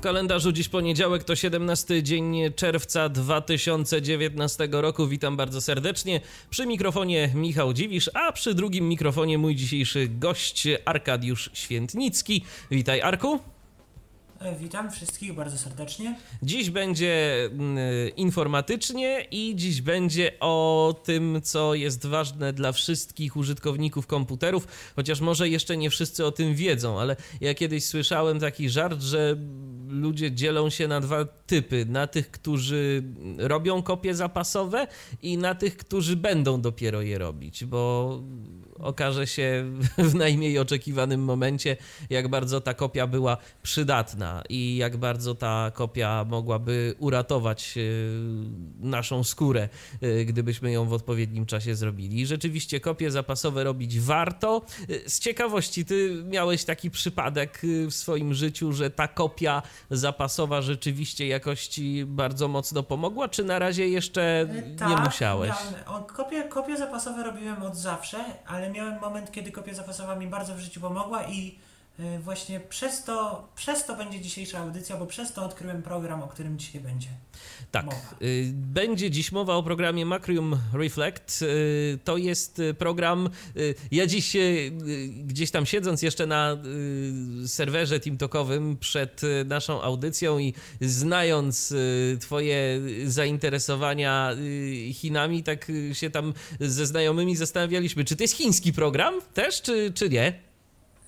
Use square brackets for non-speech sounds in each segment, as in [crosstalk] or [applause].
W kalendarzu dziś poniedziałek to 17 dzień czerwca 2019 roku. Witam bardzo serdecznie. Przy mikrofonie Michał Dziwisz, a przy drugim mikrofonie mój dzisiejszy gość Arkadiusz Świętnicki. Witaj Arku. E, Witam wszystkich bardzo serdecznie. Dziś będzie mm, informatycznie i dziś będzie o tym, co jest ważne dla wszystkich użytkowników komputerów, chociaż może jeszcze nie wszyscy o tym wiedzą, ale ja kiedyś słyszałem taki żart, że ludzie dzielą się na dwa typy: na tych, którzy robią kopie zapasowe i na tych, którzy będą dopiero je robić, bo okaże się w najmniej oczekiwanym momencie, jak bardzo ta kopia była przydatna i jak bardzo ta kopia mogłaby uratować e, naszą skórę, e, gdybyśmy ją w odpowiednim czasie zrobili. Rzeczywiście kopie zapasowe robić warto. E, Z ciekawości, ty miałeś taki przypadek w swoim życiu, że ta kopia zapasowa rzeczywiście jakoś ci bardzo mocno pomogła, czy na razie jeszcze nie musiałeś? miałem- o, kopie, kopie zapasowe robiłem od zawsze, ale miałem moment, kiedy kopia zapasowa mi bardzo w życiu pomogła i właśnie przez to, przez to będzie dzisiejsza audycja, bo przez to odkryłem program, o którym dzisiaj będzie. Tak. mowa. y, Będzie dziś mowa o programie Macrium Reflect. Y, To jest y, program. y, Ja dziś y, gdzieś tam siedząc jeszcze na y, serwerze TeamTalkowym przed y, naszą audycją i znając y, Twoje zainteresowania y, Chinami, tak y, się tam ze znajomymi zastanawialiśmy, czy to jest chiński program też, czy, czy nie?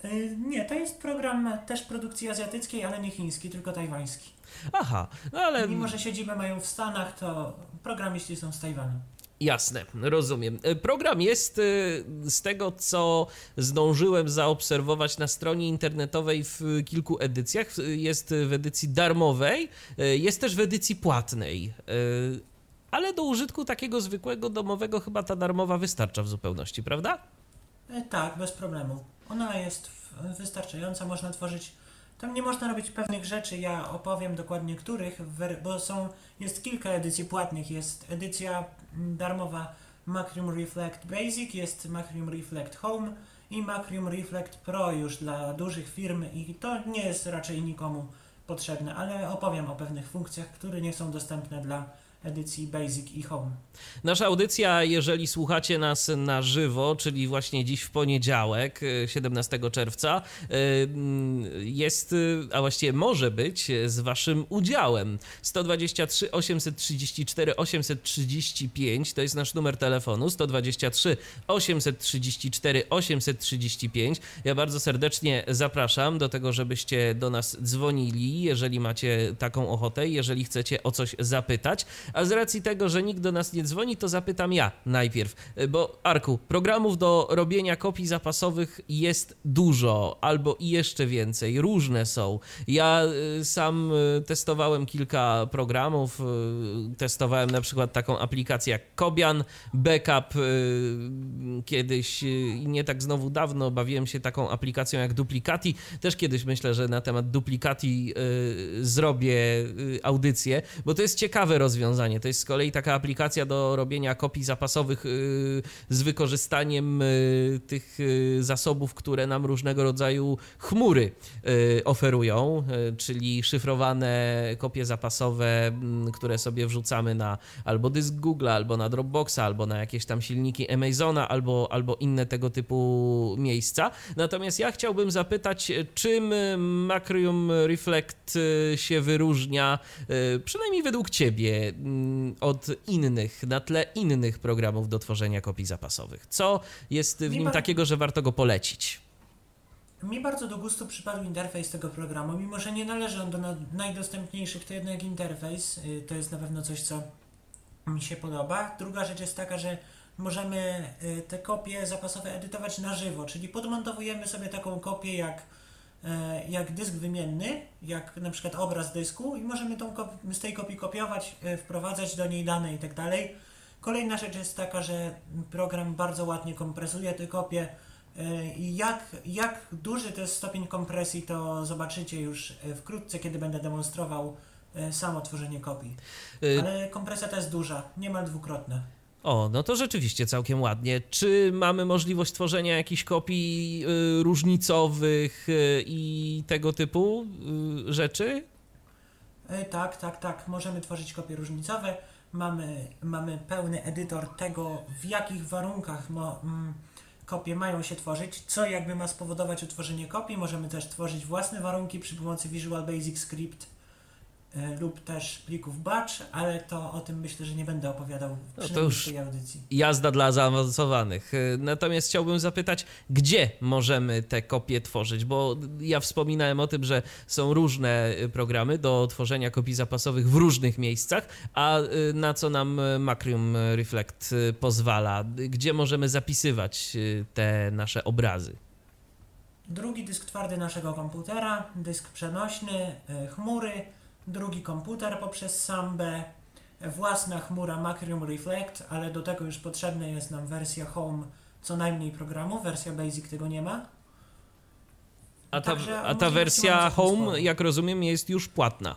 E, Nie, to jest program też produkcji azjatyckiej, ale nie chiński, tylko tajwański. Aha, no ale. Mimo, że siedzibę mają w Stanach, to programiści są z Tajwanu. Jasne, rozumiem. E, Program jest e, z tego, co zdążyłem zaobserwować na stronie internetowej w kilku edycjach. Jest w edycji darmowej, jest też w edycji płatnej. Ale do użytku takiego zwykłego domowego chyba ta darmowa wystarcza w zupełności, prawda? Tak, bez problemu. Ona jest w- wystarczająca, można tworzyć. Tam nie można robić pewnych rzeczy, ja opowiem dokładnie których, bo są, jest kilka edycji płatnych. Jest edycja mm, darmowa Macrium Reflect Basic, jest Macrium Reflect Home i Macrium Reflect Pro już dla dużych firm i to nie jest raczej nikomu potrzebne, ale opowiem o pewnych funkcjach, które nie są dostępne dla edycji Basic i Home. Nasza audycja, jeżeli słuchacie nas na żywo, czyli właśnie dziś w poniedziałek, e, 17 czerwca, e, mm, jest, e, a właściwie może być z Waszym udziałem. 123 834 835 to jest nasz numer telefonu. 123 834 835. Ja bardzo serdecznie zapraszam do tego, żebyście do nas dzwonili, jeżeli macie taką ochotę, jeżeli chcecie o coś zapytać. A z racji tego, że nikt do nas nie dzwoni, to zapytam ja najpierw. Bo Arku, programów do robienia kopii zapasowych jest dużo, albo i jeszcze więcej. Różne są. Ja y, sam y, testowałem kilka programów. Testowałem na przykład taką aplikację jak Kobian, Backup. Kiedyś, i nie tak znowu dawno, bawiłem się taką aplikacją jak Duplicati. Też kiedyś myślę, że na temat Duplicati zrobię audycję, bo to jest ciekawe rozwiązanie. To jest z kolei taka aplikacja do robienia kopii zapasowych y, z wykorzystaniem y, tych y, zasobów, które nam różnego rodzaju chmury oferują, czyli szyfrowane kopie zapasowe, mm, które sobie wrzucamy na albo dysk Google, albo na Dropboxa, albo na jakieś tam silniki Amazona, albo, albo inne tego typu miejsca. Natomiast ja chciałbym zapytać, czym Macrium Reflect się wyróżnia, przynajmniej według Ciebie, od innych, na tle innych programów do tworzenia kopii zapasowych? Co jest w nim takiego, że warto go polecić? Mi bardzo do gustu przypadł interfejs tego programu, mimo że nie należy on do na- najdostępniejszych, to jednak interfejs y, to jest na pewno coś, co mi się podoba. Druga rzecz jest taka, że możemy y, te kopie zapasowe edytować na żywo, czyli podmontowujemy sobie taką kopię jak, jak dysk wymienny, jak na przykład obraz dysku i możemy tą z tej kopii kopiować, e, wprowadzać do niej dane i tak dalej. Kolejna rzecz jest taka, że program bardzo ładnie kompresuje te kopie e, i jak, jak duży to jest stopień kompresji, to zobaczycie już e, wkrótce, kiedy będę demonstrował e, samo tworzenie kopii. Y, Ale kompresja to jest duża, niemal dwukrotna. O, no to rzeczywiście całkiem ładnie. Czy mamy możliwość tworzenia jakichś kopii y, różnicowych y, i tego typu y, rzeczy? E, Tak, tak, tak. Możemy tworzyć kopie różnicowe. Mamy, mamy pełny edytor tego, w jakich warunkach mm, kopie mają się tworzyć, co jakby ma spowodować utworzenie kopii. Możemy też tworzyć własne warunki przy pomocy Visual Basic Script lub też plików batch, ale to o tym myślę, że nie będę opowiadał No to już- w tej audycji. Jazda dla zaawansowanych. Y, Natomiast chciałbym zapytać, gdzie możemy te kopie tworzyć? Bo ja wspominałem o tym, że są różne y, programy do tworzenia kopii zapasowych w różnych miejscach, a na co nam Macrium Reflect pozwala? Gdzie możemy zapisywać te nasze obrazy? Drugi dysk twardy naszego komputera, dysk przenośny, e, chmury, drugi komputer poprzez Sambę, własna chmura Macrium Reflect, ale do tego już potrzebna jest nam wersja Home, co najmniej programu, wersja Basic tego nie ma. A ta, Także a ta wersja sporo. Home, jak rozumiem, jest już płatna.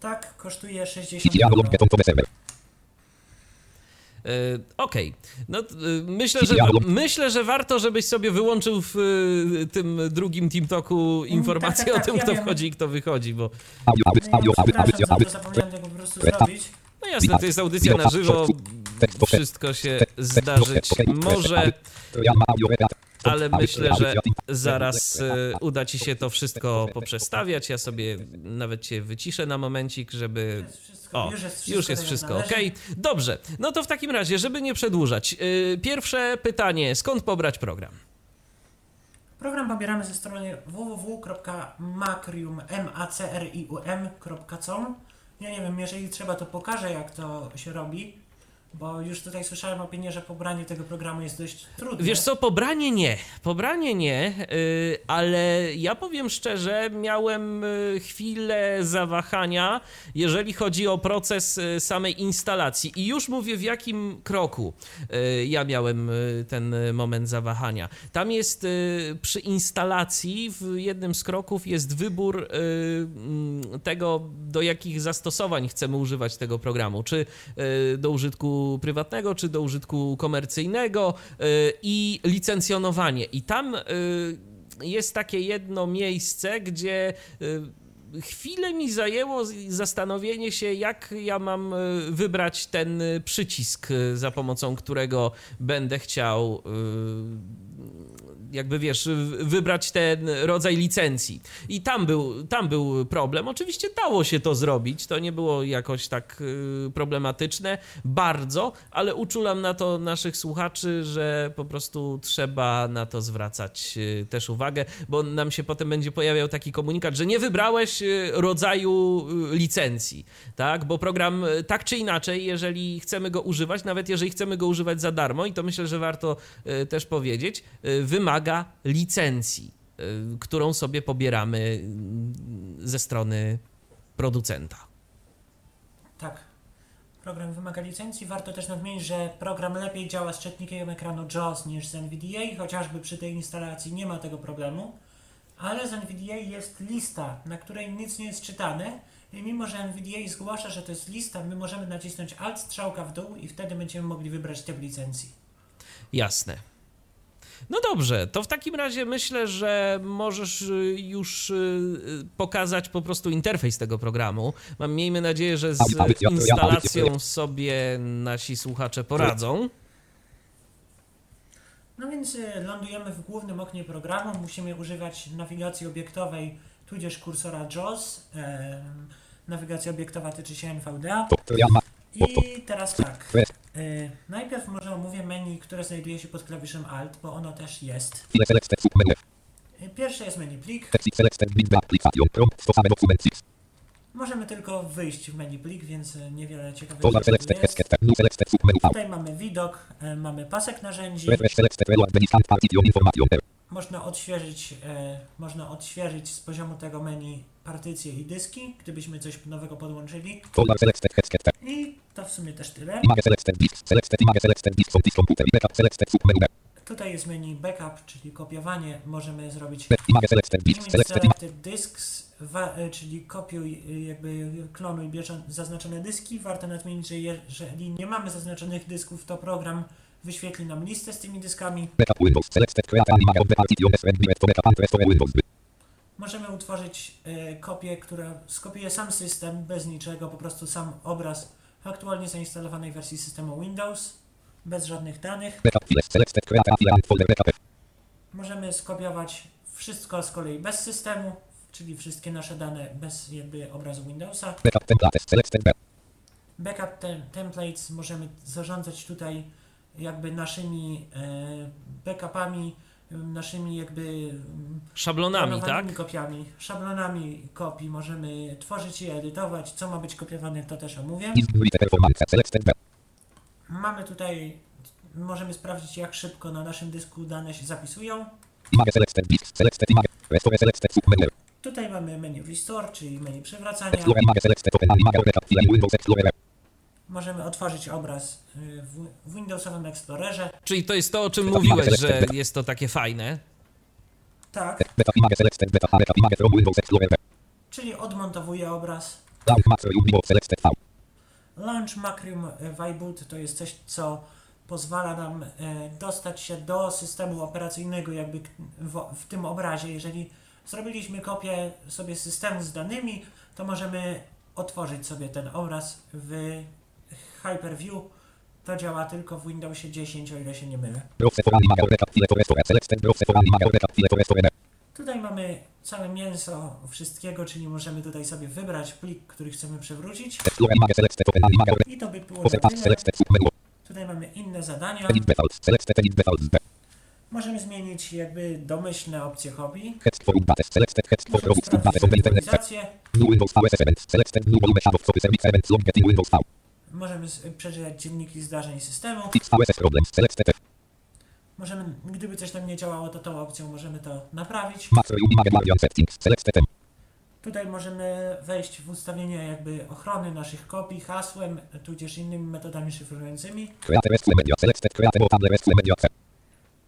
Tak, kosztuje 60 Dialog euro. E, Okej, no t- y, myślę, że, myślę, że warto, żebyś sobie wyłączył w y, tym drugim Team Talku informacje tak, o tak, tym, ja kto wiem. wchodzi i kto wychodzi, bo No ja to, zapomniałem tego po prostu zrobić. no jasne, to jest audycja na żywo, wszystko się zdarzyć może. Ale myślę, że zaraz y, uda ci się to wszystko poprzestawiać. Ja sobie nawet cię wyciszę na momencik, żeby O, już jest wszystko, tak okej. Dobrze, no to w takim razie, żeby nie przedłużać, yy, pierwsze pytanie, skąd pobrać program? Program pobieramy ze strony www.macrium.com. Ja nie wiem, jeżeli trzeba, to pokażę, jak to się robi, bo już tutaj słyszałem opinię, że pobranie tego programu jest dość trudne. Wiesz co, pobranie nie, pobranie nie, yy, ale ja powiem szczerze, miałem yy, chwilę zawahania, jeżeli chodzi o proces yy, samej instalacji i już mówię w jakim kroku ja miałem ten moment zawahania. Tam jest przy instalacji, w jednym z kroków jest wybór mm, tego, do jakich zastosowań chcemy używać tego programu, czy do użytku prywatnego, czy do użytku komercyjnego yy, i licencjonowanie. I tam yy, jest takie jedno miejsce, gdzie yy, chwilę mi zajęło zastanowienie się, jak ja mam wybrać ten przycisk, za pomocą którego będę chciał jakby wiesz, wybrać ten rodzaj licencji. I tam był, tam był problem. Oczywiście dało się to zrobić, to nie było jakoś tak y, problematyczne, bardzo, ale uczulam na to naszych słuchaczy, że po prostu trzeba na to zwracać y, też uwagę, bo nam się potem będzie pojawiał taki komunikat, że nie wybrałeś y, rodzaju licencji, tak? Bo program tak czy inaczej, jeżeli chcemy go używać, nawet jeżeli chcemy go używać za darmo, i to myślę, że warto też powiedzieć, y, wymaga licencji, y, którą sobie pobieramy y, ze strony producenta. Tak. Program wymaga licencji. Warto też nadmienić, że program lepiej działa z czytnikiem ekranu JAWS niż z NVDA, chociażby przy tej instalacji nie ma tego problemu. Ale z NVDA jest lista, na której nic nie jest czytane. I mimo, że NVDA zgłasza, że to jest lista, my możemy nacisnąć Alt strzałka w dół i wtedy będziemy mogli wybrać typ licencji. Jasne. No dobrze, to w takim razie myślę, że możesz y, już y, pokazać po prostu interfejs tego programu. Mam, miejmy nadzieję, że z instalacją sobie nasi słuchacze poradzą. No więc y, lądujemy w głównym oknie programu, musimy używać nawigacji obiektowej, tudzież kursora JAWS. nawigacja obiektowa tyczy się NVDA. I teraz tak. Y, najpierw może omówię menu, które znajduje się pod klawiszem Alt, bo ono też jest. Y, pierwsze jest menu plik. Możemy tylko wyjść w menu plik, więc niewiele ciekawego jest. Tutaj mamy widok, y, mamy pasek narzędzi, można odświeżyć, e, można odświeżyć z poziomu tego menu partycje i dyski, gdybyśmy coś nowego podłączyli. I to w sumie też tyle. Tutaj jest menu backup, czyli kopiowanie. Możemy zrobić selected disks, e, czyli kopiuj, y, jakby klonuj zaznaczone dyski. Warto nadmienić, że jeżeli nie mamy zaznaczonych dysków, to program wyświetli nam listę z tymi dyskami. Możemy utworzyć e, kopię, która skopiuje sam system bez niczego, po prostu sam obraz aktualnie zainstalowanej wersji systemu Windows, bez żadnych danych. Możemy skopiować wszystko z kolei bez systemu, czyli wszystkie nasze dane bez jakby obrazu Windowsa. Backup templates możemy zarządzać tutaj jakby naszymi e, backupami, naszymi jakby m, Szablonami, tak? kopiami, szablonami kopii. Możemy tworzyć je, edytować. Co ma być kopiowane, to też omówię. Mamy tutaj, możemy sprawdzić jak szybko na naszym dysku dane się zapisują. Tutaj mamy menu Restore, czyli menu przywracania. Możemy otworzyć obraz y, w, Windowsowym Explorerze. Czyli to jest to, o czym mówiłeś, że jest to takie fajne. Tak, czyli odmontowuje obraz. Launch Macrium Viboot to jest coś, co pozwala nam e, dostać się do systemu operacyjnego jakby w tym obrazie. Jeżeli zrobiliśmy kopię sobie systemu z danymi, to możemy otworzyć sobie ten obraz w Hyper-V. To działa tylko w Windowsie 10, o ile się nie mylę. Tutaj mamy całe mięso wszystkiego, czyli możemy tutaj sobie wybrać plik, który chcemy przewrócić. I to by było. Tutaj mamy inne zadania. Możemy zmienić jakby domyślne opcje hobby. Możemy Możemy przeczytać dzienniki zdarzeń systemu. Możemy, gdyby coś tam nie działało, to tą opcją możemy to naprawić. Tutaj możemy wejść w ustawienia jakby ochrony naszych kopii hasłem, tudzież innymi metodami szyfrującymi.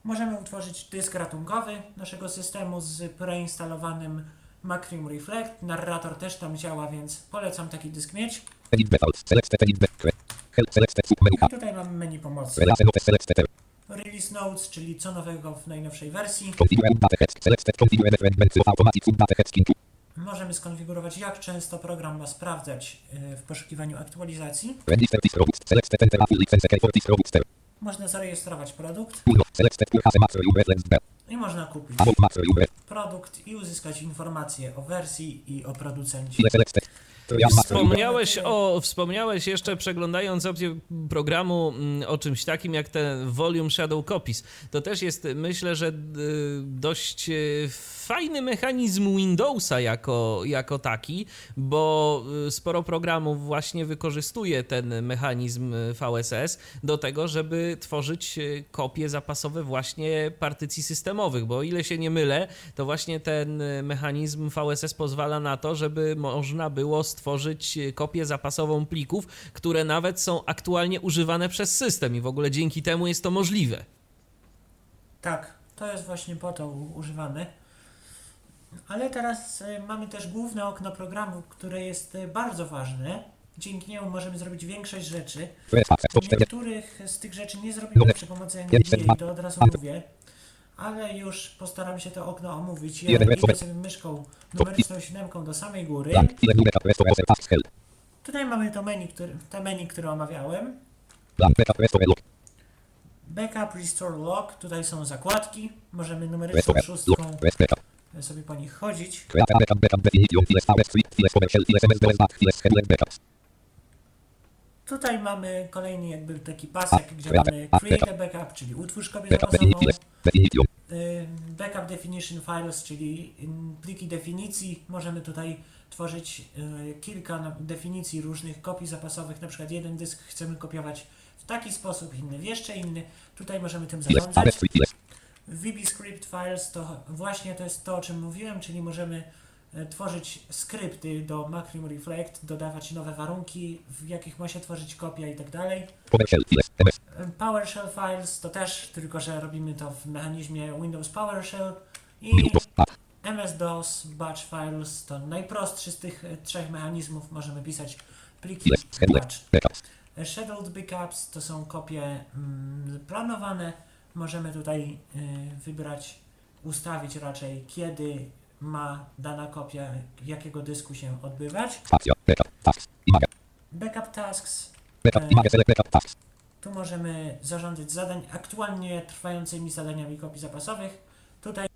Możemy utworzyć dysk ratunkowy naszego systemu z preinstalowanym Macrium Reflect. Narrator też tam działa, więc polecam taki dysk mieć. Edit defaults. Selected edit cre- Help selected submenu I tutaj mamy menu pomocy. Notes. Release Notes, czyli co nowego w najnowszej wersji. Configure update heads. Selected configure reference of automatic update heads into. Możemy skonfigurować, jak często program ma sprawdzać y, w poszukiwaniu aktualizacji. Register this product. Selected enter full license for this product. Można zarejestrować produkt i można kupić produkt i uzyskać informacje o wersji i o producencie. Wspomniałeś, o, wspomniałeś jeszcze przeglądając opcję programu mm, o czymś takim jak ten Volume Shadow Copies. To też jest, myślę, że y, dość y, fajny mechanizm Windowsa jako, jako taki, bo y, sporo programów właśnie wykorzystuje ten mechanizm VSS do tego, żeby tworzyć kopie zapasowe właśnie partycji systemowych, bo o ile się nie mylę, to właśnie ten mechanizm VSS pozwala na to, żeby można było stworzyć y, kopię zapasową plików, które nawet są aktualnie używane przez system i w ogóle dzięki temu jest to możliwe. Tak, to jest właśnie po to u- używane. Ale teraz y, mamy też główne okno programu, które jest y, bardzo ważne. Dzięki niemu możemy zrobić większość rzeczy. Fresh access. Top 40. Niektórych z tych rzeczy nie zrobimy przy pomocy NVDA, to od razu mówię. Ale już postaram się to okno omówić. Ja idę sobie myszką numeryczną siódemką do samej góry. Tutaj mamy to menu, który, te menu, które omawiałem. Backup restore log. Tutaj są zakładki. Możemy numeryczną szóstką sobie po nich chodzić. Tutaj mamy kolejny jakby taki pasek, gdzie mamy Create a Backup, czyli utwórz kopię zapasową. Y, Backup Definition Files, czyli pliki definicji. Możemy tutaj tworzyć y, kilka definicji różnych kopii zapasowych. Na przykład jeden dysk chcemy kopiować w taki sposób, inny w jeszcze inny. Tutaj możemy tym zarządzać. VB Script Files to właśnie to jest to, o czym mówiłem, czyli możemy tworzyć skrypty do Macrium Reflect, dodawać nowe warunki, w jakich ma się tworzyć kopia i tak dalej. PowerShell files. E, Files to też, tylko że robimy to w mechanizmie Windows PowerShell i. MS-DOS Batch Files to najprostszy z tych e, trzech mechanizmów. Możemy pisać pliki batch. E, Scheduled backups to są kopie mm, planowane. Możemy tutaj wybrać, ustawić raczej kiedy ma dana kopia jakiego dysku się odbywać. Backup. Tasks. E. Tu możemy zarządzać zadań aktualnie trwającymi zadaniami kopii zapasowych. Tutaj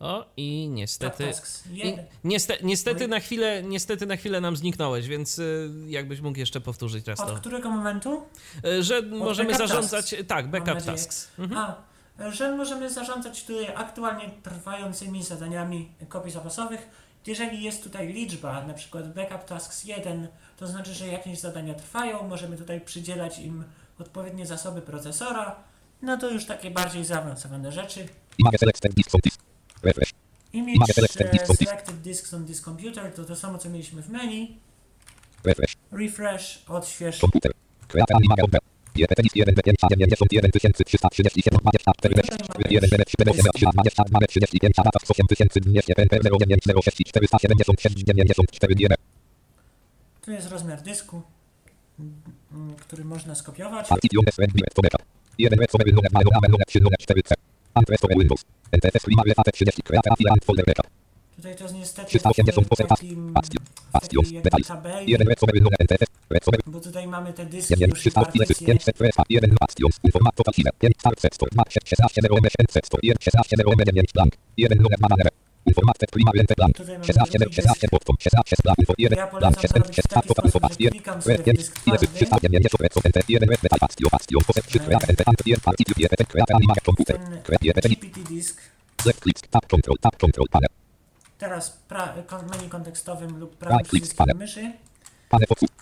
O, i niestety... I jeden. nieste, niestety, na chwilę, niestety na chwilę nam zniknąłeś, więc y, jakbyś mógł jeszcze powtórzyć raz Od to. którego momentu? Y, Że możemy backup zarządzać... tasks. Tak, backup tasks. Mhm. A, że możemy zarządzać tutaj aktualnie trwającymi zadaniami kopii zapasowych. Jeżeli jest tutaj liczba, na przykład backup tasks 1, to znaczy, że jakieś zadania trwają, możemy tutaj przydzielać im odpowiednie zasoby procesora. No to już takie bardziej zaawansowane rzeczy. Image selected e, selected disks on this computer to to samo, co mieliśmy w menu. Refresh. Odśwież. Komputer. Omber. JPT disk 1 5 91 337 24 1 BN 3 BN 22 35 data 8200 PNP 0906 476 94 DN. Tu jest rozmiar dysku, mm, który można skopiować. Partition SN Direct to Backup. 1 Red Sober numer 2 numer numer 3 numer 4 C. Antres Sober Windows. NTFS Primary FAT 30 Kreacja File and Folder Backup. Tutaj to jest niestety 380 w poseł takim, Bastion. w Bastion. takiej jakby Details. tabeli, 1 Red Sober numer NTFS. Red Sober bo tutaj mamy te dyski 1 już i 300 ile partycje. 500 prefa 1 Bastion. Informat total file. 5 start set store. 16 0 MS set 1 16 0 9 blank. 1 numer 2 banner. Informat set primary enter blank. Tutaj mamy 16 0 drugi 16 bottom 16 blank. Info 1 Ja blank polecam 16 zrobić w 16 taki total info w 5 dysk ile twardy. 390 red enter 1 red metal bastion poset 3 kreata enter ant 1 party 1 kreata animaga komputer. Ten Kreata GPT disk. left click tab control tab control panel. Teraz menu kontekstowym lub prawym przyciskiem myszy.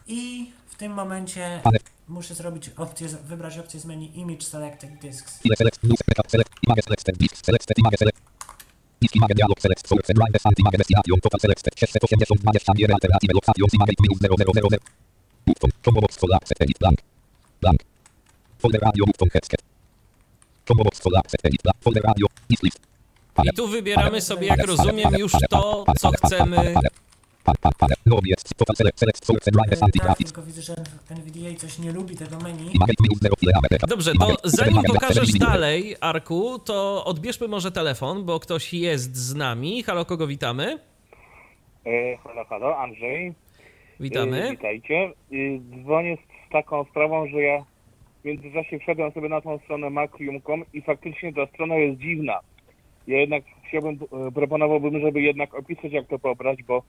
I w tym momencie muszę zrobić opcję, wybrać opcję z menu Image Selected Disks. Select news backup select image select disk select image select. Disk image dialog select source and line and image destination total select 680 20 alternative options image minus 0000 Button combo box full access edit blank. Blank. Folder radio button headset. Combo box full access edit blank. Folder radio disk list I tu wybieramy sobie, jak rozumiem, już to, co chcemy. Pan, pan, pan, no E, Tak, tylko widzę, że NVDA coś nie lubi tego menu. Image minus 0 file backup Dobrze, to zanim pokażesz dalej, Arku, to odbierzmy może telefon, bo ktoś jest z nami. Halo, kogo witamy? E, Halo, halo, Andrzej. E, Witamy. Witajcie. E, Dzwonię z taką sprawą, że ja w międzyczasie wszedłem sobie na tą stronę macrium.com i faktycznie ta strona jest dziwna. Ja jednak chciałbym, e, proponowałbym, żeby jednak opisać jak to pobrać, bo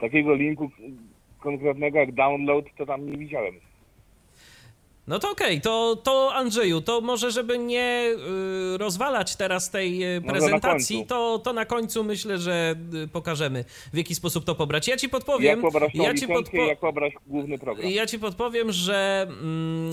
takiego linku konkretnego jak download to tam nie widziałem. No to okej, to, to Andrzeju, to może żeby nie y, rozwalać teraz tej y, prezentacji, to, to na końcu myślę, że y, pokażemy w jaki sposób to pobrać. Ja ci podpowiem, Jak pobrać ja ci, licencję, podpo- jak pobrać główny program. ja ci podpowiem, że mm,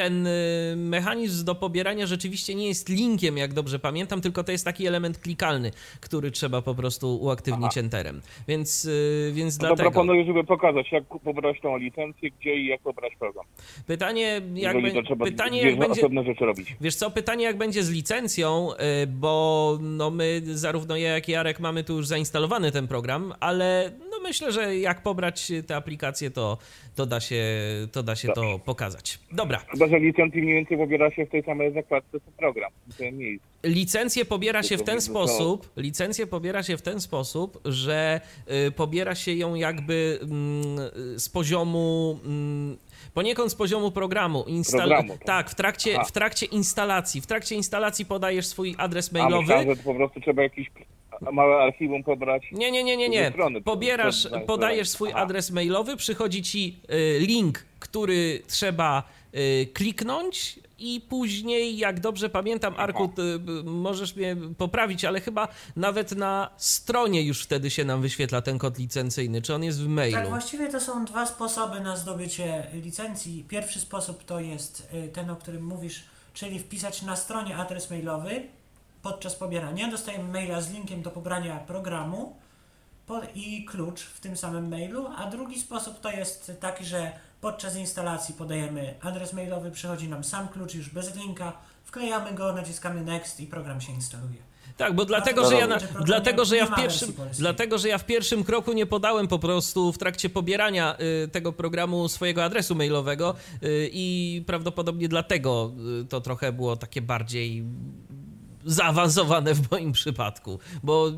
ten y, mechanizm do pobierania rzeczywiście nie jest linkiem, jak dobrze pamiętam, tylko to jest taki element klikalny, który trzeba po prostu uaktywnić enterem. Więc, y, więc No to dlatego. proponuję, żeby pokazać jak pobrać tą licencję, gdzie i jak pobrać program. Pytanie, jak, be- to pytanie jak będzie. osobne rzeczy robić. Wiesz co, pytanie jak będzie z licencją, y, bo no my, zarówno ja jak i Jarek mamy tu już zainstalowany ten program, ale no myślę, że jak pobrać tę aplikację, to, to da się, to, da się to pokazać. Dobra, Chyba, że licencję mniej więcej pobiera się w tej samej zakładce co program. W tym miejscu. licencję pobiera się w ten sposób, licencję pobiera się w ten sposób, że y, pobiera się ją jakby mm, z poziomu mm, poniekąd z poziomu programu. Instal- Programu, tak. tak, w trakcie, Aha. w trakcie instalacji. W trakcie instalacji podajesz swój adres A mailowy. myślałem, że po prostu trzeba jakieś małe archiwum pobrać. Nie, nie, nie, nie, nie. strony, Pobierasz, podajesz swój Aha. adres mailowy, przychodzi ci y, link, który trzeba kliknąć i później, jak dobrze pamiętam, Arku, y, możesz mnie poprawić, ale chyba nawet na stronie już wtedy się nam wyświetla ten kod licencyjny. Czy on jest w mailu? Tak, właściwie to są dwa sposoby na zdobycie licencji. Pierwszy sposób to jest y, ten, o którym mówisz, czyli wpisać na stronie adres mailowy podczas pobierania. Dostajemy maila z linkiem do pobrania programu i klucz w tym samym mailu, a drugi sposób to jest taki, że podczas instalacji podajemy adres mailowy, przychodzi nam sam klucz już bez linka, wklejamy go, naciskamy next i program się instaluje. Tak, bo dlatego, że ja, na, problem, dlatego, że ja w pierwszym, dlatego, że ja w pierwszym kroku nie podałem po prostu w trakcie pobierania y, tego programu swojego adresu mailowego y, i prawdopodobnie dlatego y, to trochę było takie bardziej zaawansowane w moim przypadku, bo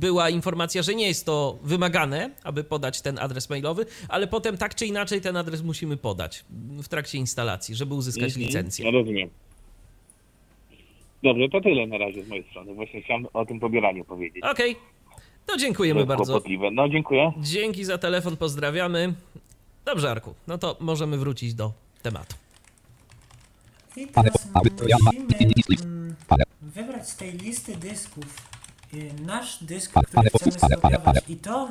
była informacja, że nie jest to wymagane, aby podać ten adres mailowy, ale potem tak czy inaczej ten adres musimy podać w trakcie instalacji, żeby uzyskać Mhm. licencję. No rozumiem. Dobrze, to tyle na razie z mojej strony. Właśnie chciałem o tym pobieraniu powiedzieć. Okej, to To dziękujemy bardzo. kłopotliwe. No dziękuję. Dzięki za telefon, pozdrawiamy. Dobrze, Arku, no to możemy wrócić do tematu. I teraz musimy mm, wybrać z tej listy dysków nasz dysk, który chcemy skopiować i to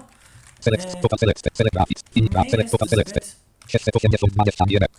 select, total select, select graphics, infra, nie select, total select, zbyt, 682 sztamierek,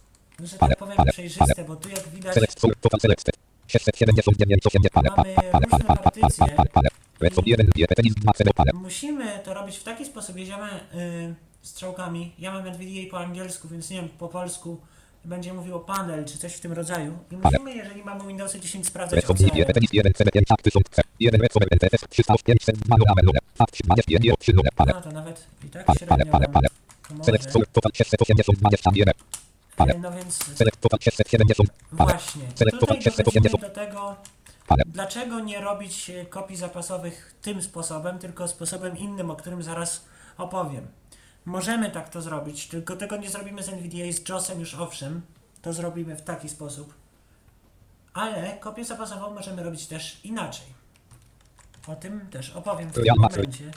że tak powiem, ale, przejrzyste, bo tu jak widać select, full, total select, 679, 80, ale, Mamy ale, ale, różne ale, ale, partycje. ale, ale, Redstone 1, GPT, list 2, CD, ale, musimy to robić w taki sposób, jedziemy y, strzałkami, ja mam NVDA po angielsku, więc nie wiem, po polsku będzie mówiło panel czy coś w tym rodzaju i musimy, jeżeli mamy Windowsy 10 sprawdzać Redstone OCR. GPT, list 1, CD, 5, 1000, 1, Redstone NTS, 305, 2, numer, numer, fakt, 20, nie, 3, numer, ale, No to nawet i tak średnio nam ale, pomoże. select, full, total 682 sztamierek, ale, Y, No więc select, total 670, ale, właśnie, tutaj total dochodzimy 680, do tego, dlaczego nie robić e, kopii zapasowych tym sposobem, tylko sposobem innym, o którym zaraz opowiem. Możemy tak to zrobić, tylko tego nie zrobimy z NVDA, z JOSem już owszem, to zrobimy w taki sposób. Ale kopię zapasową możemy robić też inaczej. O tym też opowiem w tym momencie.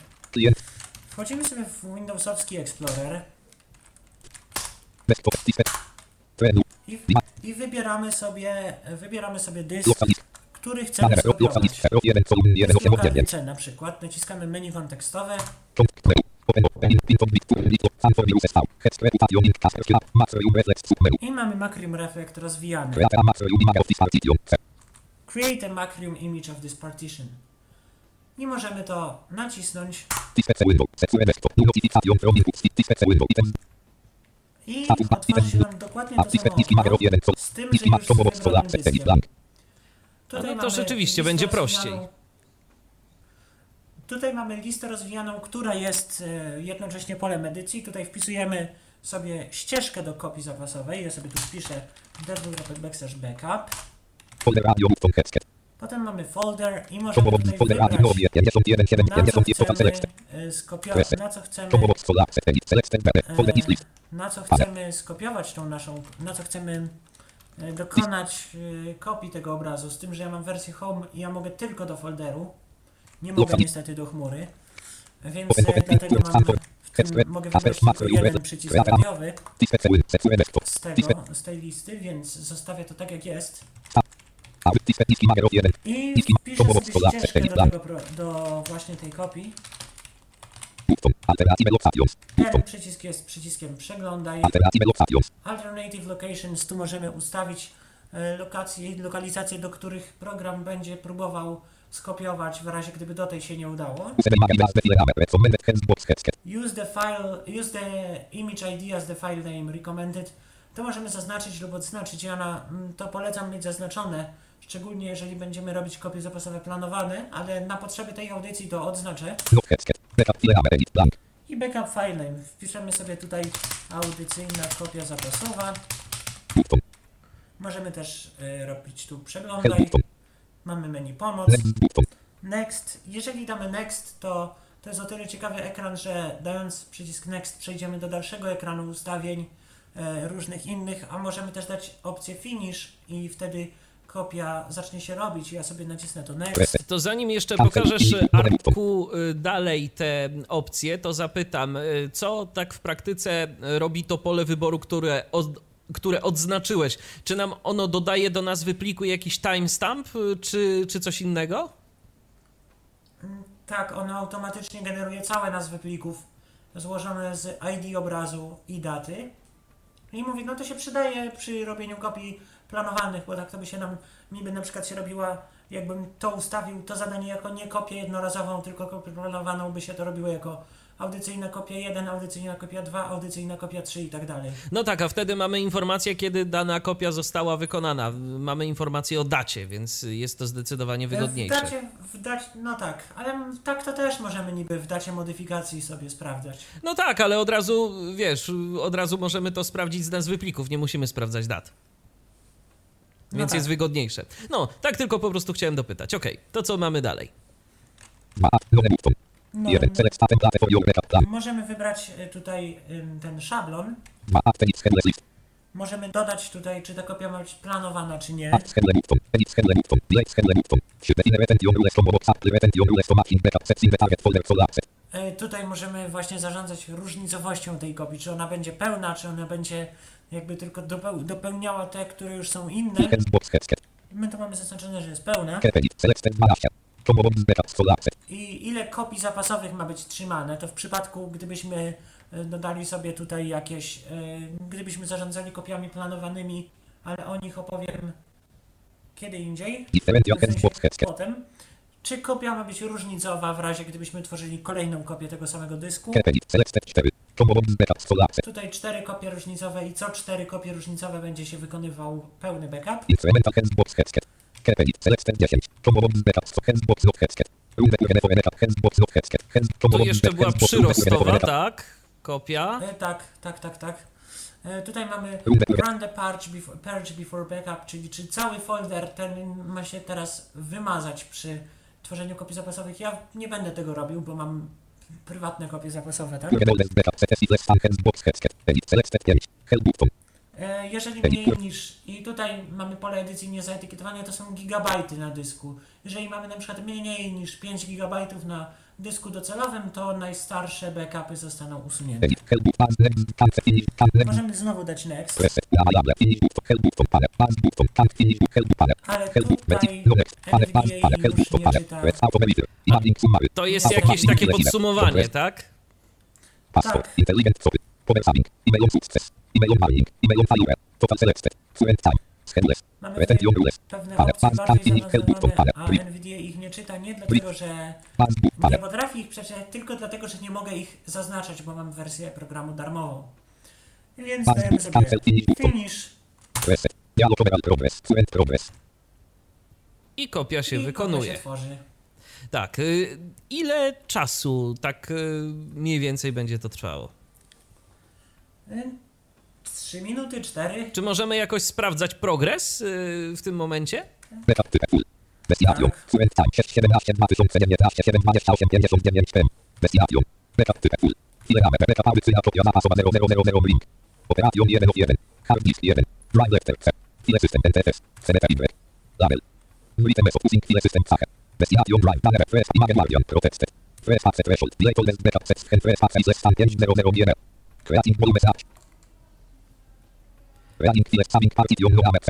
Wchodzimy sobie w Windowsowski Explorer i, i wybieramy sobie wybieramy sobie dysk, który chcemy skopiować. list, 1, column, 1, Jest 8, lokalny 9, C na przykład, naciskamy menu kontekstowe I mamy Macrium Reflect rozwijany. create a macro, image of this partition, C, Create a Macrium image of this partition. I możemy to nacisnąć i otworzy nam dokładnie to samo disk, image okno, of 1, col, z tym, że już z Tutaj No to rzeczywiście będzie prościej. Tutaj mamy listę rozwijaną, która jest e, jednocześnie polem edycji. Tutaj wpisujemy sobie ścieżkę do kopii zapasowej. Ja sobie tu wpiszę backslash backup. folder radio, Potem mamy folder i możemy tutaj folder radio, wybrać 51, 7, na co 50, total chcemy select, e, skopiować, na co chcemy na co chcemy skopiować tą naszą, na co chcemy e, dokonać kopii tego obrazu, z tym, że ja mam wersję home i ja mogę tylko do folderu, nie mogę niestety do chmury, więc e, dlatego mam tym, mogę wybrać tylko jeden przycisk radiowy z tego, z tej listy, więc zostawię to tak jak jest a, display, disk, image of 1, i wpiszę sobie ścieżkę do, tego, do właśnie tej kopii. Ten przycisk jest przyciskiem przeglądaj. alternative locations, Alternative Locations, tu możemy ustawić e, lokacje, lokalizacje, do których program będzie próbował skopiować w razie gdyby do tej się nie udało. Use the file Use the image ID as the file name recommended. To możemy zaznaczyć lub odznaczyć. Ja na, mm, to polecam mieć zaznaczone, szczególnie jeżeli będziemy robić kopie zapasowe planowane, ale na potrzeby tej audycji to odznaczę. I backup file name. Wpiszemy sobie tutaj audycyjna kopia zapasowa. Możemy też y, robić tu przeglądaj. Mamy menu pomoc. next. Jeżeli damy next, to to jest o tyle ciekawy ekran, że dając przycisk next przejdziemy do dalszego ekranu ustawień e, różnych innych, a możemy też dać opcję finish i wtedy kopia zacznie się robić. Ja sobie nacisnę to next. To zanim jeszcze Cancel pokażesz Arku y, dalej te opcje, to zapytam, y, co tak w praktyce robi to pole wyboru, które, od, które odznaczyłeś? Czy nam ono dodaje do nazwy pliku jakiś timestamp, y, czy, czy coś innego? Tak, ono automatycznie generuje całe nazwy plików złożone z ID obrazu i daty. I mówi, no to się przydaje przy robieniu kopii planowanych, bo tak to by się nam, mi by na przykład się robiła, jakbym to ustawił, to zadanie jako nie kopię jednorazową, tylko kopię planowaną, by się to robiło jako audycyjna kopia 1, audycyjna kopia 2, audycyjna kopia 3 i tak dalej. No tak, a wtedy mamy informację, kiedy dana kopia została wykonana. Mamy informację o dacie, więc jest to zdecydowanie W wygodniejsze. dacie, w dacie, no tak, ale tak to też możemy niby w dacie modyfikacji sobie sprawdzać. No tak, ale od razu, wiesz, od razu możemy to sprawdzić z nazwy plików, nie musimy sprawdzać dat. No Więc tak. jest wygodniejsze. No, tak tylko po prostu chciałem dopytać. Okej, to co mamy dalej? 2 a Lone button. No, 1 select template for your backup plan. możemy wybrać y, tutaj ten szablon. 2 add edit headless list. Możemy dodać tutaj, czy ta kopia ma być planowana, czy nie. To. E, Tutaj możemy właśnie zarządzać różnicowością tej kopii, czy ona będzie pełna, czy ona będzie jakby tylko dopeł- dopełniała te, które już są inne. My tu mamy zaznaczone, że jest pełna. Cap edit. Select 12. Combo box backups for access. I ile kopii zapasowych ma być trzymane, to w przypadku, gdybyśmy e, dodali sobie tutaj jakieś, e, gdybyśmy zarządzali kopiami planowanymi, ale o nich opowiem kiedy indziej. Potem. Czy kopia ma być różnicowa w razie, gdybyśmy tworzyli kolejną kopię tego samego dysku? Cap edit. Select 4. Combo box backups for access. Tutaj cztery kopie różnicowe i co cztery kopie różnicowe będzie się wykonywał pełny backup. Incremental heads box headset. Cap edit. Select 10. Combo box backups for heads box not headset. Headset. Jeszcze była przyrostowa, tak? Kopia. E, tak, tak, tak, tak. E, tutaj mamy run the purge before, purge before backup, czyli czy cały folder ten ma się teraz wymazać przy tworzeniu kopii zapasowych. Ja nie będę tego robił, bo mam prywatne kopie zapasowe, tak? Remote backup set is less than heads box headset. Edit. Select 5. Help button. E, Jeżeli mniej niż, i tutaj mamy pole edycji niezaetykietowane, to są gigabajty na dysku. Jeżeli mamy na przykład mniej niż 5 gigabajtów na dysku docelowym, to najstarsze backupy zostaną usunięte. Możemy znowu dać next, ale tutaj. No. To jest jakieś takie podsumowanie, tak? Tak. Power saving. Email on success. Email on marrying. Email on failure. Total selected. Fluent time. Mamy Retention rules. pewne Panel. opcje Pass bardziej finish. Help button. Panel. a. NVDA ich nie czyta nie dlatego, że nie potrafi ich przeczytać, tylko dlatego, że nie mogę ich zaznaczać, bo mam wersję programu darmową. Więc dajemy sobie Cancel. Finish Reset. Dialog overall progress. Fluent progress. I kopia się i wykonuje. kopia się tworzy. Tak. y, Ile czasu tak y, mniej więcej będzie to trwało? Trzy minuty, cztery. Czy możemy jakoś sprawdzać progres y, w tym momencie? Type full. Destination. Tak. Fluent time 617 2019 728 59 PM. Destination. Backup type full. File rame. Backup audycyjna kopia zapasowa 0000 link. Operation 1 of 1. Hard disk 1. Drive letter C. File system NTFS. CDP Y. Label. Written method using file system Sache. Destination drive. Banner press. Image guardian. Protected. Press access threshold. Delay all backup sets. And press access less than 500 GML. Creating volume search. Running file summing partition no AMC.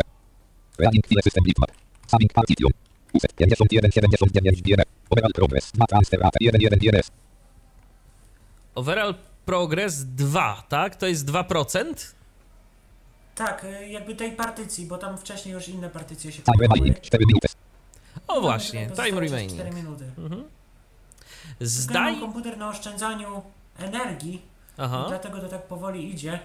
Running file system bitmap. Summing partition. Uset 5179 GML. Overall progress. Ma transfer rate 11 DNS. Overall progress 2, tak? To jest 2%? Tak, y, jakby tej partycji, bo tam wcześniej już inne partycje się Time remaining 4 minuty. O właśnie, time remaining. 4 minuty. Zdaj... Zdaj... komputer na oszczędzaniu energii, Aha. dlatego to tak powoli idzie.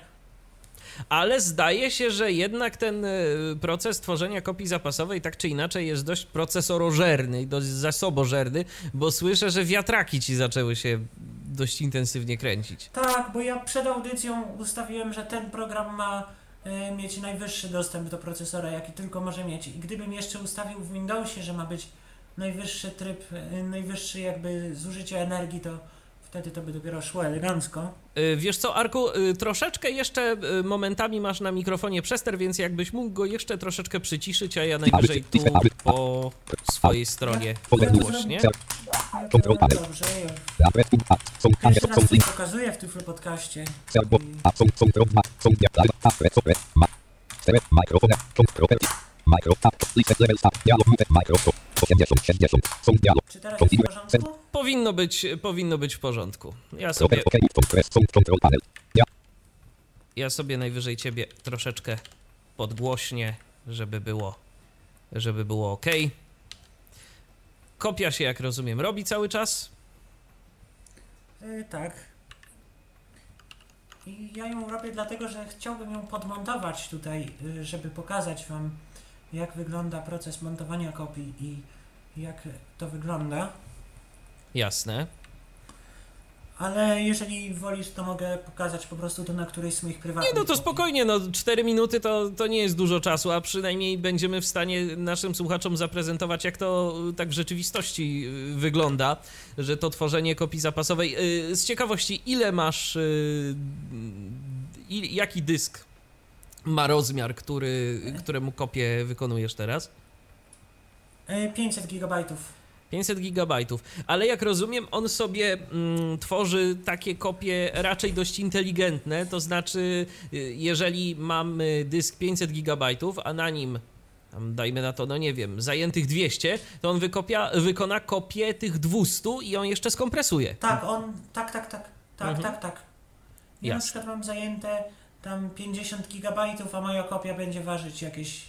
Ale zdaje się, że jednak ten y, proces tworzenia kopii zapasowej tak czy inaczej jest dość procesorożerny i dość zasobożerny, bo słyszę, że wiatraki ci zaczęły się dość intensywnie kręcić. Tak, bo ja przed audycją ustawiłem, że ten program ma e, mieć najwyższy dostęp do procesora, jaki tylko może mieć. I gdybym jeszcze ustawił w Windowsie, że ma być najwyższy tryb, e, najwyższy jakby zużycie energii, to wtedy to by dopiero szło elegancko. Y, Wiesz co, Arku, y, troszeczkę jeszcze y, momentami masz na mikrofonie przester, więc jakbyś mógł go jeszcze troszeczkę przyciszyć, a ja najwyżej tu po swojej stronie głośnie. Ja to dobrze, Pierwszy raz coś pokazuję w Tyflo Podcaście. Serbo. Level tab. Dialog mute. Microsoft. 80 60. Są dialog. Czy teraz jest w porządku? Powinno być, powinno być w porządku. Ja sobie, Proper. OK. Button. Press. Są control panel. Ja. ja sobie najwyżej ciebie troszeczkę podgłośnie żeby było, żeby było ok. Kopia się, jak rozumiem, robi cały czas. Y, tak. I ja ją robię dlatego, że chciałbym ją podmontować tutaj, y, żeby pokazać Wam, jak wygląda proces montowania kopii i jak to wygląda. Jasne. Ale jeżeli wolisz, to mogę pokazać po prostu to na którejś z moich prywatnych. Nie, no to spokojnie, no 4 minuty to, to nie jest dużo czasu, a przynajmniej będziemy w stanie naszym słuchaczom zaprezentować, jak to tak w rzeczywistości y, wygląda, że to tworzenie kopii zapasowej. Y, Z ciekawości, ile masz, y, jaki dysk ma rozmiar, który, któremu kopię wykonujesz teraz? Y, 500 gigabajtów. 500 gigabajtów, ale jak rozumiem, on sobie mm, tworzy takie kopie raczej dość inteligentne, to znaczy, y, jeżeli mamy dysk 500 gigabajtów, a na nim tam dajmy na to, no nie wiem, zajętych 200, to on wykopia, wykona kopię tych 200 i on jeszcze skompresuje. Tak, on, tak, tak, tak, tak, Mhm. tak, tak. Ja na Jasne. przykład mam zajęte tam 50 gigabajtów, a moja kopia będzie ważyć jakieś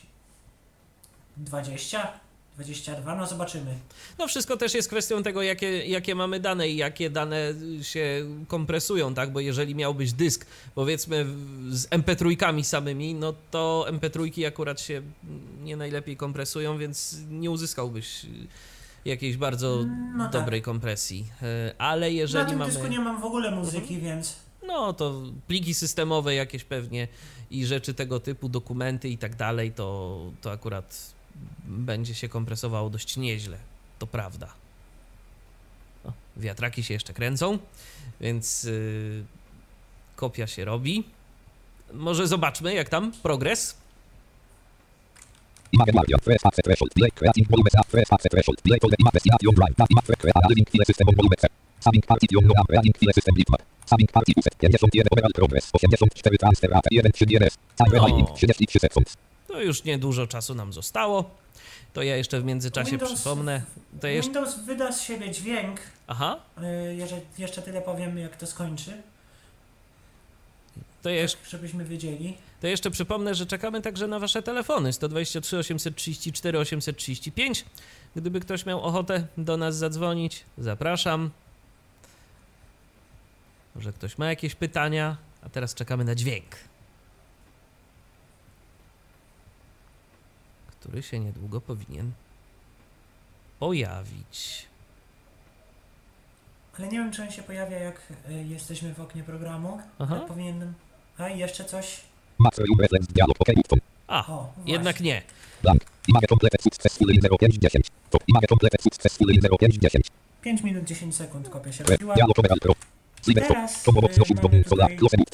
20, 22, no zobaczymy. No wszystko też jest kwestią tego, jakie, jakie mamy dane i jakie dane się kompresują, tak? Bo jeżeli miałbyś dysk, powiedzmy, z MP3 samymi, no to MP3 akurat się nie najlepiej kompresują, więc nie uzyskałbyś jakiejś bardzo No tak. dobrej kompresji. E, Ale Na jeżeli tym mamy... dysku nie mam w ogóle muzyki, więc No to pliki systemowe jakieś pewnie i rzeczy tego typu, dokumenty i tak dalej, to, to akurat będzie się kompresowało dość nieźle. To prawda. O, wiatraki się jeszcze kręcą, więc yy, kopia się robi. Może zobaczmy, jak tam progres. Image Guardian, Threshold, Volume Threshold, Saving Party Uset, 51 Overall Progress, 84 Transfer Rate, 1 3 DNS, Time O. Remaining, 33 seconds. To już niedużo czasu nam zostało. To ja jeszcze w międzyczasie Windows- przypomnę. To jeszcze... Windows wyda z siebie dźwięk, Aha, y, jeżeli jeszcze tyle powiem, jak to skończy, to jeszcze... tak, żebyśmy wiedzieli. To jeszcze przypomnę, że czekamy także na Wasze telefony 123 834 835. Gdyby ktoś miał ochotę do nas zadzwonić, zapraszam. Może ktoś ma jakieś pytania, a teraz czekamy na dźwięk, który się niedługo powinien pojawić. Ale nie wiem, czy on się pojawia, jak y, jesteśmy w oknie programu. Aha. Ja powinienem... A, i jeszcze coś? Max Reference Dialog, OK, A, O, jednak właśnie. nie. blank, Image Completed Successfully 0510, to Image Completed Successfully 0510, 5 minut 10 sekund kopia się robiła. Dialog Overall Pro, Teraz y, mamy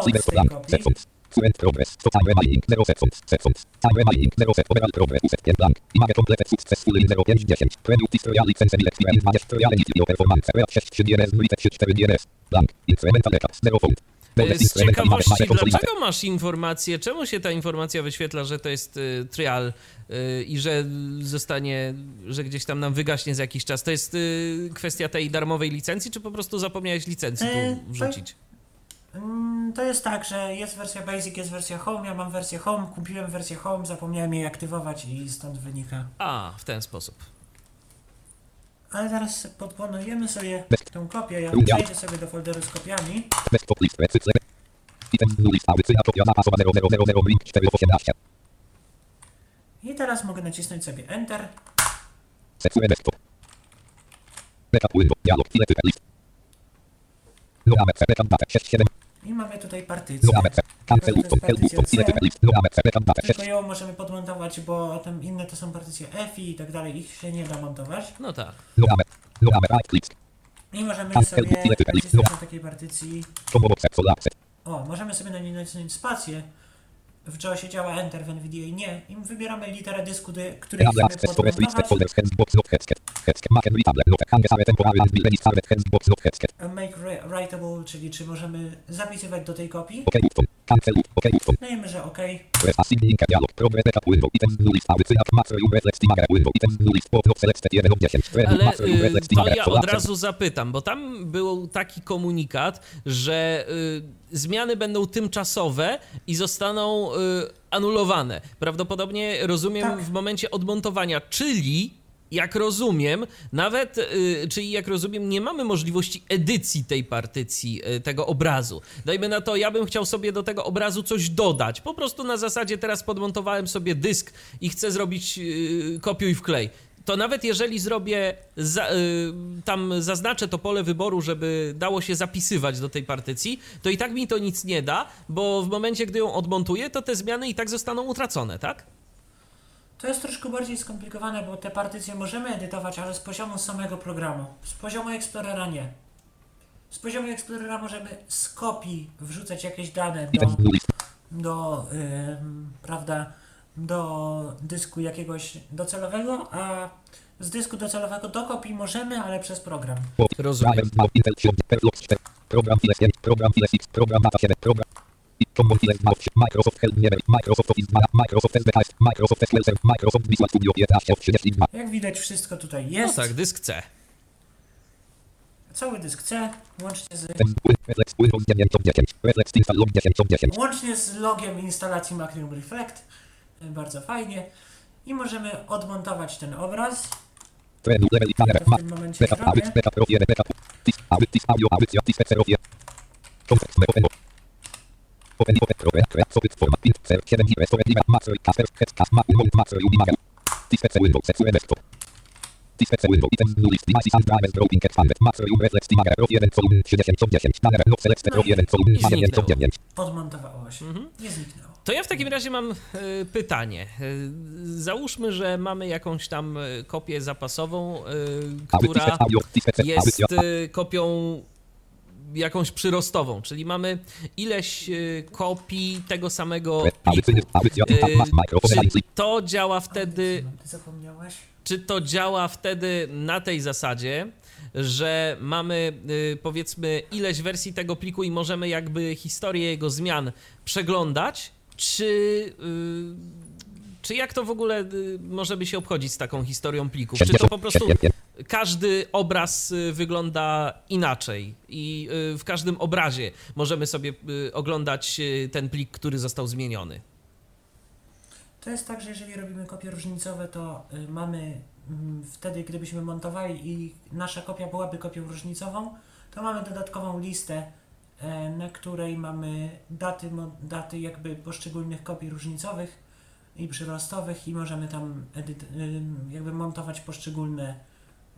tutaj z tej blank, kopii. seconds. Current progress. To time remaining 0 seconds. Seconds. Time remaining 0 set. Overall progress. Uset 5 blank. Image completed successfully 0510. Product historial license electrical 20 historial video performance. Real 6 3 DNS 24 DNS. Blank. Incremental records. 0 font. Bonus Z ciekawości, dlaczego masz informację, czemu się ta informacja wyświetla, że to jest y, trial y, i że zostanie, że gdzieś tam nam wygaśnie za jakiś czas? To jest y, kwestia tej darmowej licencji, czy po prostu zapomniałeś licencji E, tu wrzucić? Mm, To jest tak, że jest wersja Basic, jest wersja Home, ja mam wersję Home, kupiłem wersję Home, zapomniałem jej aktywować i stąd wynika. A, w ten sposób. Ale teraz podponujemy sobie tą kopię, ja przejdę sobie do folderu z kopiami. Desktop list. Recykle. Items z lista. Wycyna kopia zapasowa 0000 link 4 18. I teraz mogę nacisnąć sobie Enter. Dialog. List. AMC. Backup data 67. I mamy tutaj partycję. AMC. Cancel To jest button. Help partycja button. Ile C. type list. AMC. Backup data 6. Tylko ją możemy podmontować, bo tam inne to są partycje EFI i tak dalej, ich się nie da montować. No tak. I możemy sobie nacisnąć na takiej partycji. O, możemy sobie na niej nacisnąć spację. W JAWSie działa Enter, w NVIDIA nie. I wybieramy literę dysku, dy- który chcemy. Make ri- writable, czyli czy możemy zapisywać do tej kopii. Dajemy, że OK. Press a sign link dialog. Progress backup window. Items new list. Aby cyjak. Macro reflex timagre window. Items new list. Pop not selected 1 of 10. Trend. Ale y, ja od razu zapytam, bo tam był taki komunikat, że y, zmiany będą tymczasowe i zostaną y, anulowane. Prawdopodobnie rozumiem Tak. w momencie odmontowania, czyli jak rozumiem, nawet, y, czyli jak rozumiem, nie mamy możliwości edycji tej partycji, y, tego obrazu. Dajmy na to, ja bym chciał sobie do tego obrazu coś dodać. Po prostu na zasadzie teraz podmontowałem sobie dysk i chcę zrobić y, kopiuj wklej. To nawet jeżeli zrobię, za, y, tam zaznaczę to pole wyboru, żeby dało się zapisywać do tej partycji, to i tak mi to nic nie da, bo w momencie, gdy ją odmontuję, to te zmiany i tak zostaną utracone, tak? To jest troszkę bardziej skomplikowane, bo te partycje możemy edytować, ale z poziomu samego programu. Z poziomu Explorera nie. Z poziomu Explorera możemy z kopii wrzucać jakieś dane do, do ym, prawda, do dysku jakiegoś docelowego, a z dysku docelowego do kopii możemy, ale przez program. Rozumiem. Drivers now. Intel 7. Perflux 4. Program files 5. Program. Program data 7. Program. I common files now. Microsoft Help Never. Microsoft Office 2. Microsoft SBHS. Microsoft SQL Server. Microsoft Visual Studio 11 of 32. Jak widać, wszystko tutaj No jest. tak, dysk C. Cały dysk C, łącznie z, Items Win. Reflex Windows 9 of 10. Reflex install log 10 of 10. łącznie z logiem instalacji Macrium Reflect. Bardzo fajnie. I możemy odmontować ten obraz. To w tym momencie zrobię. Audyt. Backup pro 1. Backup. Tis. Audyt. Tis. Audio. Audycja. Tis. Pecerow 1. Context. Me. Open. Open. Open. Program. Create. Socket. Format. Pin. Ser. 7. Libre. Store. Libre. Macro. Casper. Head. Cas. Ma. Mount. Macro. Unimagal. Tis. Pece. Windows. Sexue. Desktop. Tis. Pece. Windows. Items. New list. Devices and drivers. Dropping. Expanded. Macro. Reflex. Timagra. Pro 1. Column 30 of 10. Banner. Not selected. Pro 1. Column I 9 of zniknęło. 9. Odmontowało się. Mhm. Nie zniknęło. To ja w takim razie mam e, pytanie. E, Załóżmy, że mamy jakąś tam e, kopię zapasową, która jest kopią jakąś przyrostową, czyli mamy ileś e, kopii tego samego pliku. Mikrofon. Czy to działa wtedy czy to działa wtedy na tej zasadzie, że mamy y, powiedzmy ileś wersji tego pliku i możemy jakby historię jego zmian przeglądać, czy, y, czy jak to w ogóle y, możemy się obchodzić z taką historią plików? Czy to po prostu każdy obraz y, wygląda inaczej i y, w każdym obrazie możemy sobie oglądać ten plik, który został zmieniony? To jest tak, że jeżeli robimy kopie różnicowe, to mamy mm, wtedy, gdybyśmy montowali i nasza kopia byłaby kopią różnicową, to mamy dodatkową listę, e, na której mamy daty, daty jakby poszczególnych kopii różnicowych i przyrostowych i możemy tam edyt, jakby montować poszczególne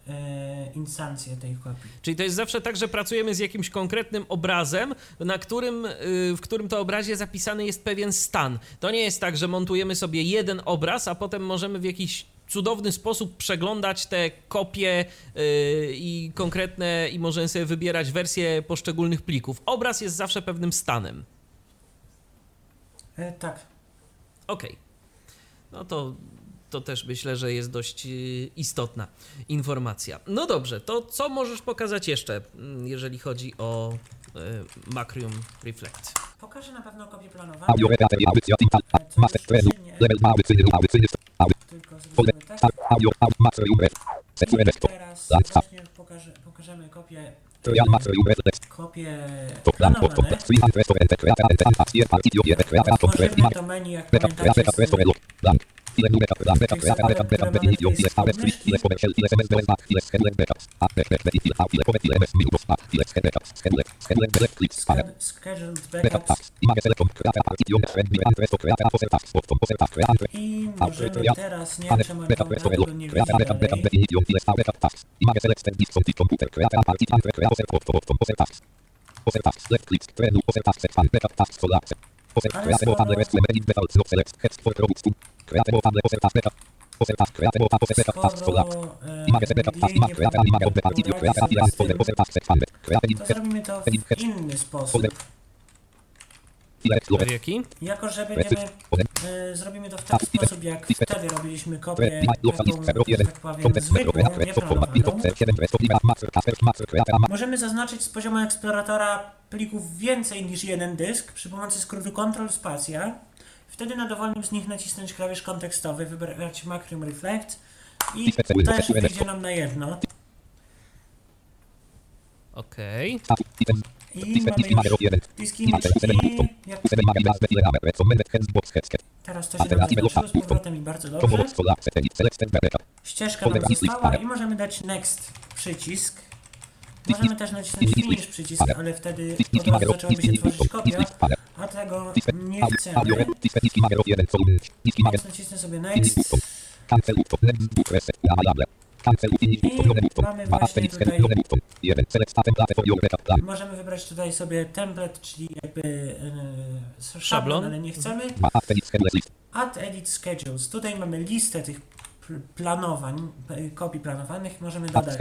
e, instancje tej kopii. Czyli to jest zawsze tak, że pracujemy z jakimś konkretnym obrazem, na którym, y, w którym to obrazie zapisany jest pewien stan. To nie jest tak, że montujemy sobie jeden obraz, a potem możemy w jakiś cudowny sposób przeglądać te kopie y, i konkretne i możemy sobie wybierać wersje poszczególnych plików. Obraz jest zawsze pewnym stanem. E, tak, Okej. No to, to też myślę, że jest dość y, istotna informacja. No dobrze, to co możesz pokazać jeszcze, mm, jeżeli chodzi o y, Macrium Reflect? pokażę na pewno kopię planowaną, tylko tak. Teraz pokażę, pokażemy kopię. Kopię planowane. Image. to menu, jak pamiętacie, I możemy teraz, nie wiem czemu Restore. tego nie widzimy. Poser. Tax. Left. Click. Trenu. Poser. Tax. Expand. Backup. Tax. Full skoro- e, to zrobimy to w inny sposób. Jaki? Jako, że będziemy, e, zrobimy to w taki sposób, jak wtedy robiliśmy kopię taką, List Febro 1. że tak powiem, zwykłą, Creator Software Input nieplanowaną. 7 Rest Oliva Master Casper Master Creator Ma- Możemy zaznaczyć z poziomu eksploratora plików więcej niż jeden dysk przy pomocy skrótu Ctrl Spacja. Wtedy na dowolnym z nich nacisnąć klawisz kontekstowy, wybrać Macrium Reflect i też wyjdzie nam na jedno. Okej. Status Items I mamy już 1 diski Item 7 myszki. Jak 7 Magazine Bez Dilema Recommended Handsbox Headset teraz to się nam zaznaczyło z powrotem i bardzo dobrze. Ścieżka nam została i możemy dać Next przycisk. Możemy też nacisnąć Finish przycisk, ale wtedy od razu zaczęłaby się tworzyć kopia, a tego nie chcemy. Audio Disk Disk Magero 1 Volume Disk Magero Więc nacisnę sobie Next Cancel book reset Variable Cancel Finish button Lone button mamy Ma właśnie Asterix tutaj- Lone button 1 Select Statem Plate for your backup plan Możemy wybrać tutaj sobie template, czyli jakby yy, szablon, Szablon. ale nie chcemy. Add Edit Schedules. Tutaj mamy listę tych pl- planowań, kopii planowanych. Możemy dodać,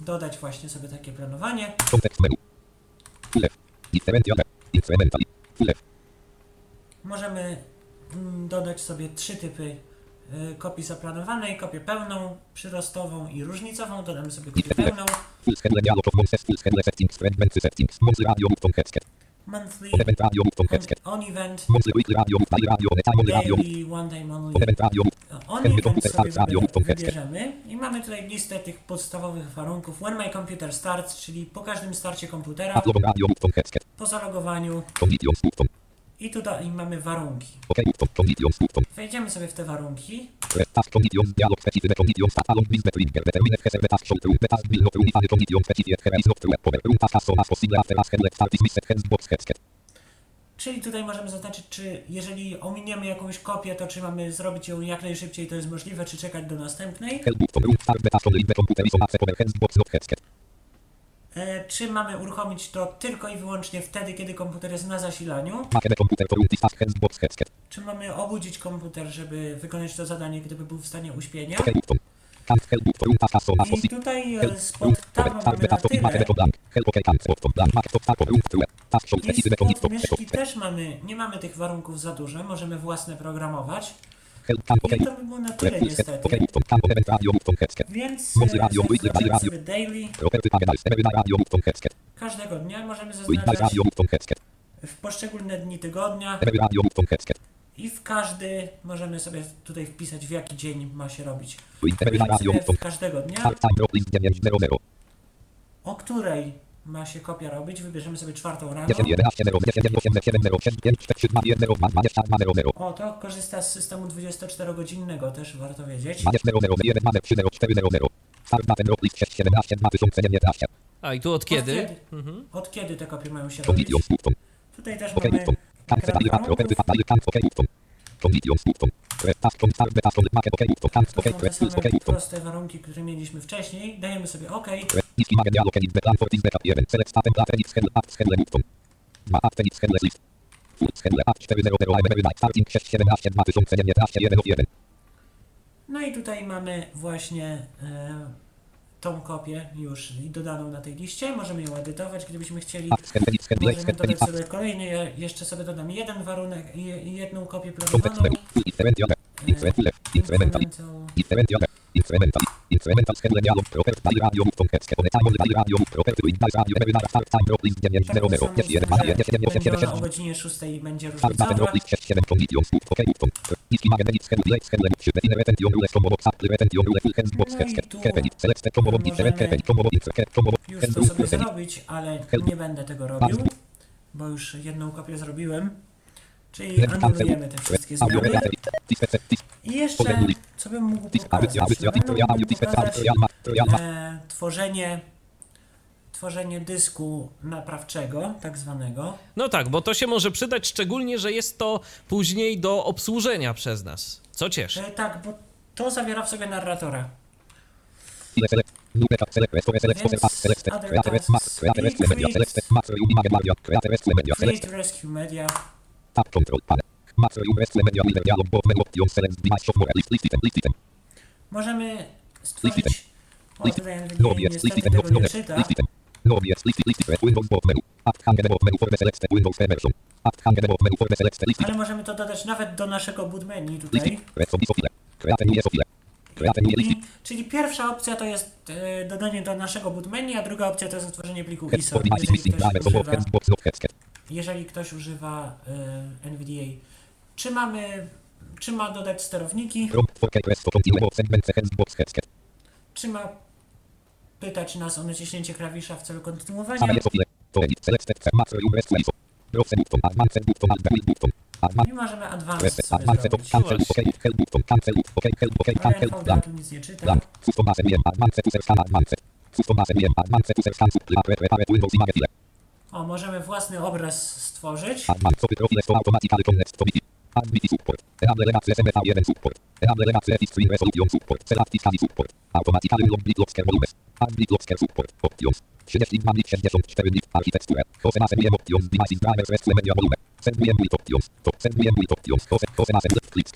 dodać właśnie sobie takie planowanie. Możemy mm, dodać sobie trzy typy kopii zaplanowanej, kopię pełną, przyrostową i różnicową. Dodamy sobie kopię pełną. Monthly On Event. Daily one time On only. Radio On event sobie wybierzemy. i mamy tutaj listę tych podstawowych warunków. When my computer starts, czyli po każdym starcie komputera, po zalogowaniu i tutaj mamy warunki. Wejdziemy sobie w te warunki. Czyli tutaj możemy zaznaczyć, czy jeżeli ominiemy jakąś kopię, to czy mamy zrobić ją jak najszybciej, to jest możliwe, czy czekać do następnej. Czy mamy uruchomić to tylko i wyłącznie wtedy, kiedy komputer jest na zasilaniu? Czy mamy obudzić komputer, żeby wykonać to zadanie, gdyby był w stanie uśpienia? I tutaj e, spod Start mamy na tyle. myszki też mamy, nie mamy tych warunków za dużo, możemy własne programować. I to by było na tyle niestety. Więc e, radio. sobie daily. Każdego dnia możemy zaznaczać w poszczególne dni tygodnia i w każdy możemy sobie tutaj wpisać w jaki dzień ma się robić. Every Wpiszemy Radio sobie button w każdego dnia, Start Time Drop List 900 o której ma się kopia robić. Wybierzemy sobie czwartą rano. 10 11 0 10 8 7 0 6 5 4 3 2 1 0 2 22 0 0 O, to korzysta z systemu 24-godzinnego, też warto wiedzieć. 20 0 0 1 2 3 0 4 0 0 Start Date Drop List 6 17 2019 A i tu od kiedy? Od kiedy, od kiedy te kopie mają się robić? Tutaj też mamy ekran Proste warunki, które mieliśmy wcześniej. Dajemy sobie OK. Niski Magę Dialog Edit The Plan for This Backup 1 Select Statem Plate Edit Headle Act Headle button Ma Act Edit Headle List Full Headle Act 400 AM Every Night Starting 6 17 2019 1 of 1 No i tutaj mamy właśnie e, tą kopię już i dodaną na tej liście. Możemy ją edytować, gdybyśmy chcieli. Możemy dodać sobie kolejny. Ja jeszcze sobie dodam jeden warunek i jedną kopię planowaną. Full Incremental Incremental Headle Dialog Property Daily Radio button Headset On Time On Daily Radio Property Windows Radio Every Start. Time Drop List 900 Tak 0 samo 10 1 2 1 7 8 7 będzie ona o 7 godzinie 6 będzie Start różnicowa. Drop List 6 7 Conditions OK button Magę Edit Headle List Headle 3 Define Retention Rule Combo Box Apple Retention Rule Full Handsbox No i Headset Edit Select Box możemy Different Box Combo Box Już to Hands sobie Edit zrobić, ale nie będę tego robił, bo już jedną kopię zrobiłem. Czyli anulujemy te wszystkie zmiany. I jeszcze, co bym mógł pokazać? E, tworzenie, tworzenie dysku naprawczego, tak zwanego. No tak, bo to się może przydać, szczególnie, że jest to później do obsłużenia przez nas. Co cieszy. E, tak, bo to zawiera w sobie narratora. Więc Create Rescue Media. Tab control panel max room rest media with dialog box menu option select device software list list item list item Możemy stworzyć... List tutaj no object list item no no list item No listy, listy, press Windows box menu. App hang box menu for the selected Windows version. App hang box menu for the selected listy. Ale możemy to dodać nawet do naszego boot menu tutaj. press sobie file. Create new file. Create new listy. I, czyli pierwsza opcja to jest e, dodanie do naszego boot menu, a druga opcja to jest otworzenie pliku ISO. Jeżeli ktoś of używa, jeżeli ktoś używa e, NVDA. Czy mamy, czy ma dodać sterowniki, czy ma pytać nas o naciśnięcie klawisza w celu kontynuowania. I możemy advanced sobie advanced zrobić. cancel OK help button. Cancel OK help OK Ale cancel NVDA blank. tu nic nie czyta. Blank. Custom ASMIM advanced user scan advanced. Custom ASMIM advanced user scan supply prepare Windows image file. O, możemy własny obraz stworzyć. Support. Enable Emacs SMFA1 support. Enable Emacs Edit Screen Resolution support. Select SCSI support. Automatically support. Options. 32 bit 64 bit architekturę. Hose ASMIM options. Devices drivers rest media volume. Send me options. To send me options.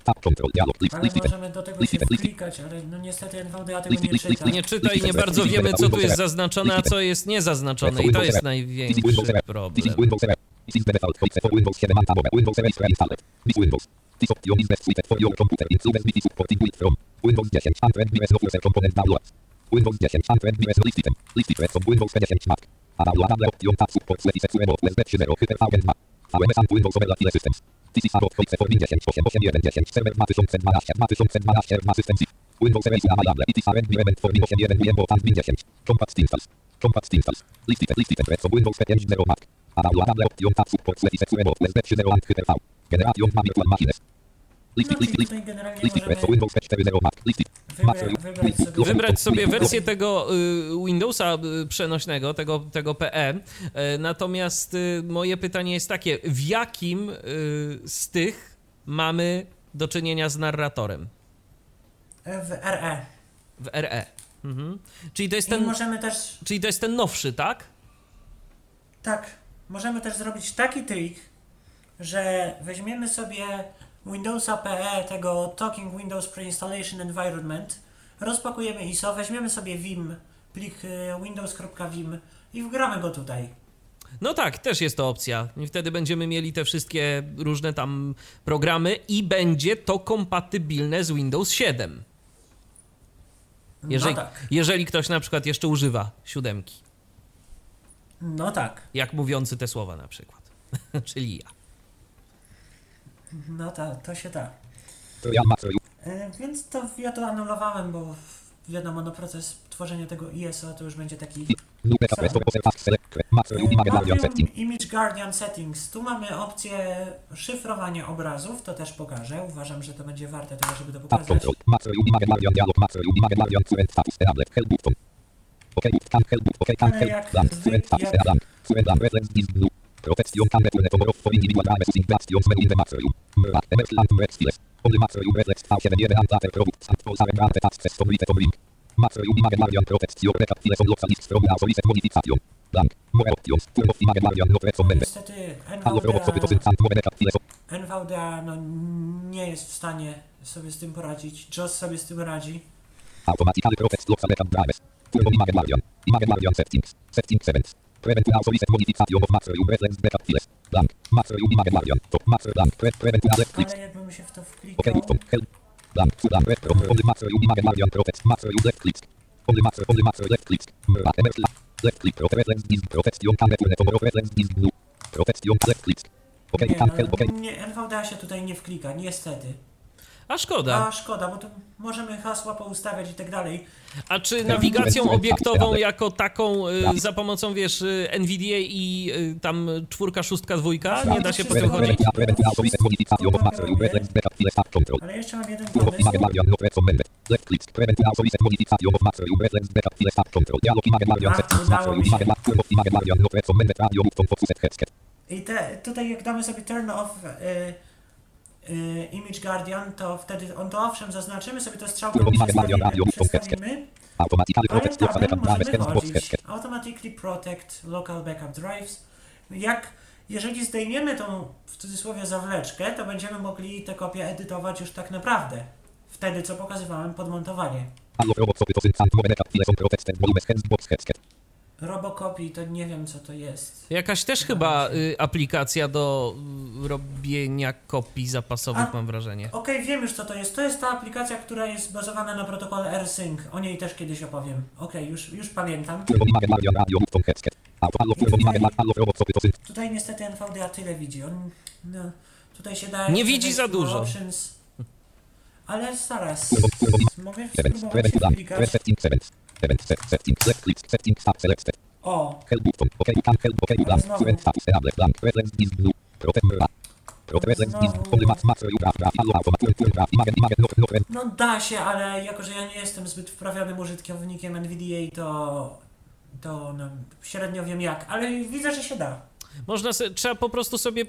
Tab control. Dialog. List. Możemy do tego się wklikać, ale no niestety NVDA tego nie czyta. Nie czyta i nie bardzo wiemy, co tu jest zaznaczone, a co jest niezaznaczone. I to jest największy This is problem. Windows 7. This is the default choice for Windows 7 and Taboola. Windows 7 is pre-installed. This Windows. This option is best suited for your computer. Includes BT supporting from Windows 10 and BS no user component downloads. Windows 10 and BS no list item. List item from Windows 10 Mac. A downloadable option tab set remote less than 0 hyper VN Mac. AWS and Windows Operative Systems. A bot choice for Windows 10 8 8 1 10 server 2012 2012 ma system zip. Windows 7 is available. It is a environment for Windows 11 VM bot and Windows 10. Compact installs. Compact installs. List item list item from Windows 10 0 Mac. A downloadable option tab set remote less than 0 and hyper V. Generation ma virtual machines. Wybrać sobie... Wybrać sobie wersję tego y, Windowsa y, przenośnego, tego, tego PE. Y, Natomiast y, moje pytanie jest takie, w jakim z tych mamy do czynienia z narratorem? w RE. W RE. Mhm. Czyli, to jest I ten, możemy też, czyli to jest ten nowszy, tak? tak, możemy też zrobić taki trik, że weźmiemy sobie Windowsa PE, tego Talking Windows Pre-Installation Environment, rozpakujemy ISO, weźmiemy sobie Vim, plik y, windows.vim i wgramy go tutaj. No tak, też jest to opcja. I wtedy będziemy mieli te wszystkie różne tam programy i będzie to kompatybilne z Windows 7. Jeżeli, No tak, jeżeli ktoś na przykład jeszcze używa siódemki, no tak, jak mówiący te słowa na przykład, [laughs] czyli ja. No ta, to się da. E, więc to ja to anulowałem, bo wiadomo, no proces tworzenia tego ISO to już będzie taki image Guardian Settings. Tu mamy opcję szyfrowania obrazów, to też pokażę. Uważam, że to będzie warte tego, żeby to pokazać. Ale wy- jak- Protection can return to more for individual drivers in bastions menu in the macro you. Bra. Emerge and break files. Only you reflects V7 and later products and false are granted access from written link. Image variant protects your backup files on local lists from now solicit modification. Blank. More options. Turn off image variant not. Niestety of robots sobie to NVDA, NVDA no, nie jest w stanie sobie z tym poradzić. JOS sobie z tym radzi. Automatically protects local backup drivers. Turn on. Image variant settings. Settings events. Ale jakbym się w to wklikał... Blank. Blank. Left from only macro you image variant protects macro you left clicks. Only macro only macro left clicks. Bra. Emerge left. Click. Pro reference is protection can return to more reference is blue. Protection left clicks. OK can help. OK. no, nie, NVDA się tutaj nie wklika, niestety. A szkoda. A szkoda, bo to możemy hasła poustawiać i tak dalej. A czy nawigacją obiektową jako taką y, za pomocą, wiesz, y, NVDA i y, tam czwórka, szóstka, dwójka? Nie da się po tym chodzić? Ale jeszcze mam jeden pomysł. Left. Prevent modification of reference files tab control. Dialog image variant image image variant. Radio headset. I te, tutaj jak damy sobie turn off y, y, Image Guardian, to wtedy on to owszem zaznaczymy sobie to strzałką przestawimy, ale drivers możemy chodzić. Automatically protect local backup drives. Jak jeżeli zdejmiemy tą w cudzysłowie zawleczkę, to będziemy mogli te kopie edytować już tak naprawdę. Wtedy co pokazywałem podmontowanie. Robocopy to nie wiem co to jest. Jakaś też chyba y, aplikacja do y, robienia kopii zapasowych, A- mam wrażenie. Okej, wiem już co to jest. To jest ta aplikacja, która jest bazowana na protokole AirSync. O niej też kiedyś opowiem. Okej, już, już pamiętam. Tutaj niestety NVDA tyle widzi. On, no, tutaj się da... Nie widzi za dużo. Options. Ale zaraz. Mogę spróbować Select O, znowu. Znowu. No da się, ale jako, że ja nie jestem zbyt wprawionym użytkownikiem NVDA, to... To no, średnio wiem jak, ale widzę, że się da. Można se, trzeba po prostu sobie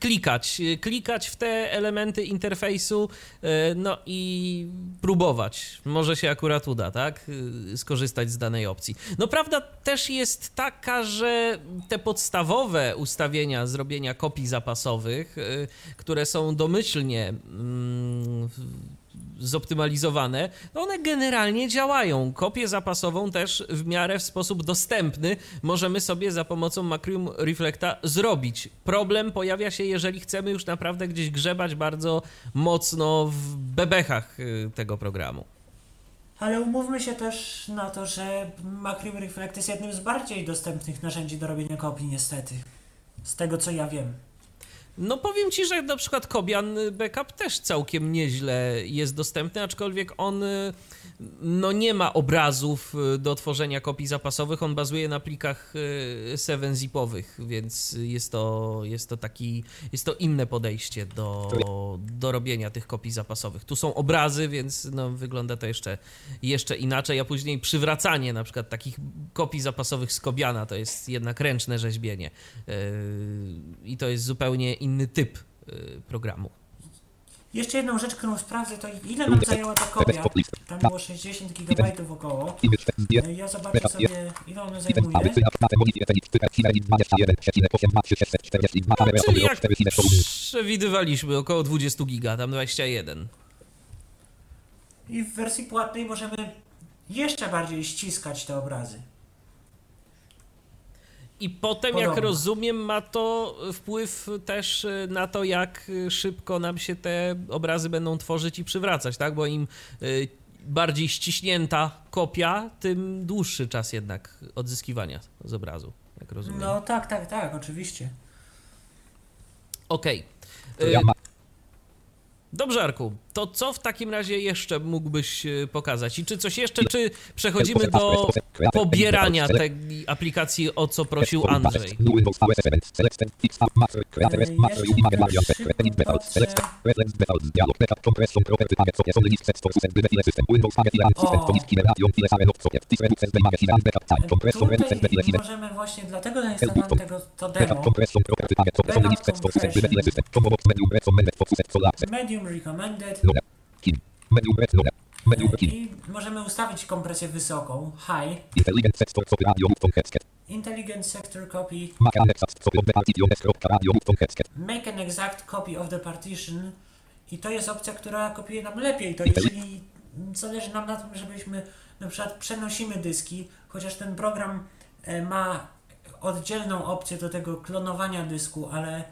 klikać, y, klikać w te elementy interfejsu, y, no i próbować. Może się akurat uda, tak? Y, Skorzystać z danej opcji. No prawda też jest taka, że te podstawowe ustawienia zrobienia kopii zapasowych, które są domyślnie mm, zoptymalizowane, no one generalnie działają. Kopię zapasową też w miarę w sposób dostępny możemy sobie za pomocą Macrium Reflecta zrobić. Problem pojawia się, jeżeli chcemy już naprawdę gdzieś grzebać bardzo mocno w bebechach y, tego programu. Ale umówmy się też na to, że Macrium Reflect jest jednym z bardziej dostępnych narzędzi do robienia kopii, niestety. Z tego co ja wiem. No powiem ci, że na przykład Kobian Backup też całkiem nieźle jest dostępny, aczkolwiek on y, no nie ma obrazów y, do tworzenia kopii zapasowych, on bazuje na plikach 7-zipowych, więc jest to, jest to taki, jest to inne podejście do, do robienia tych kopii zapasowych. Tu są obrazy, więc no, wygląda to jeszcze, jeszcze inaczej, a później przywracanie na przykład takich kopii zapasowych z Kobiana to jest jednak ręczne rzeźbienie i to jest zupełnie inny typ yy, programu. Jeszcze jedną rzecz, którą sprawdzę, to ile nam zajęła ta kopia. Tam było 60 GB około. Ja zobaczę sobie, ile ona zajmuje. aby wyjazd na modifie fenix typer himerin 21 przecinek 8 ma 642 kamera No, czyli jak 4 fine show. przewidywaliśmy, około 20 giga, tam 21. I w wersji płatnej możemy jeszcze bardziej ściskać te obrazy. I potem, jak Podobno. rozumiem, ma to wpływ też y, na to, jak y, szybko nam się te obrazy będą tworzyć i przywracać, tak? Bo im y, bardziej ściśnięta kopia, tym dłuższy czas jednak odzyskiwania z obrazu, jak rozumiem. No tak, tak, tak, oczywiście. Okej. To Y, ja ma- Dobrze, Arku, to co w takim razie jeszcze mógłbyś e, pokazać? I czy coś jeszcze, czy przechodzimy do pobierania tej aplikacji, o co prosił Andrzej? Tak Tutaj możemy właśnie, dlatego zainstalowałem tego, to demo. Medium Recommended I możemy ustawić kompresję wysoką, high, Intelligent Source Copy Radio Move Headset Intelligent Sector Copy, of the Partition Desktop Radio Move Headset Make an exact copy of the partition. I to jest opcja, która kopiuje nam lepiej. To jeżeli zależy nam na tym, żebyśmy na przykład przenosimy dyski, chociaż ten program e, ma oddzielną opcję do tego klonowania dysku, ale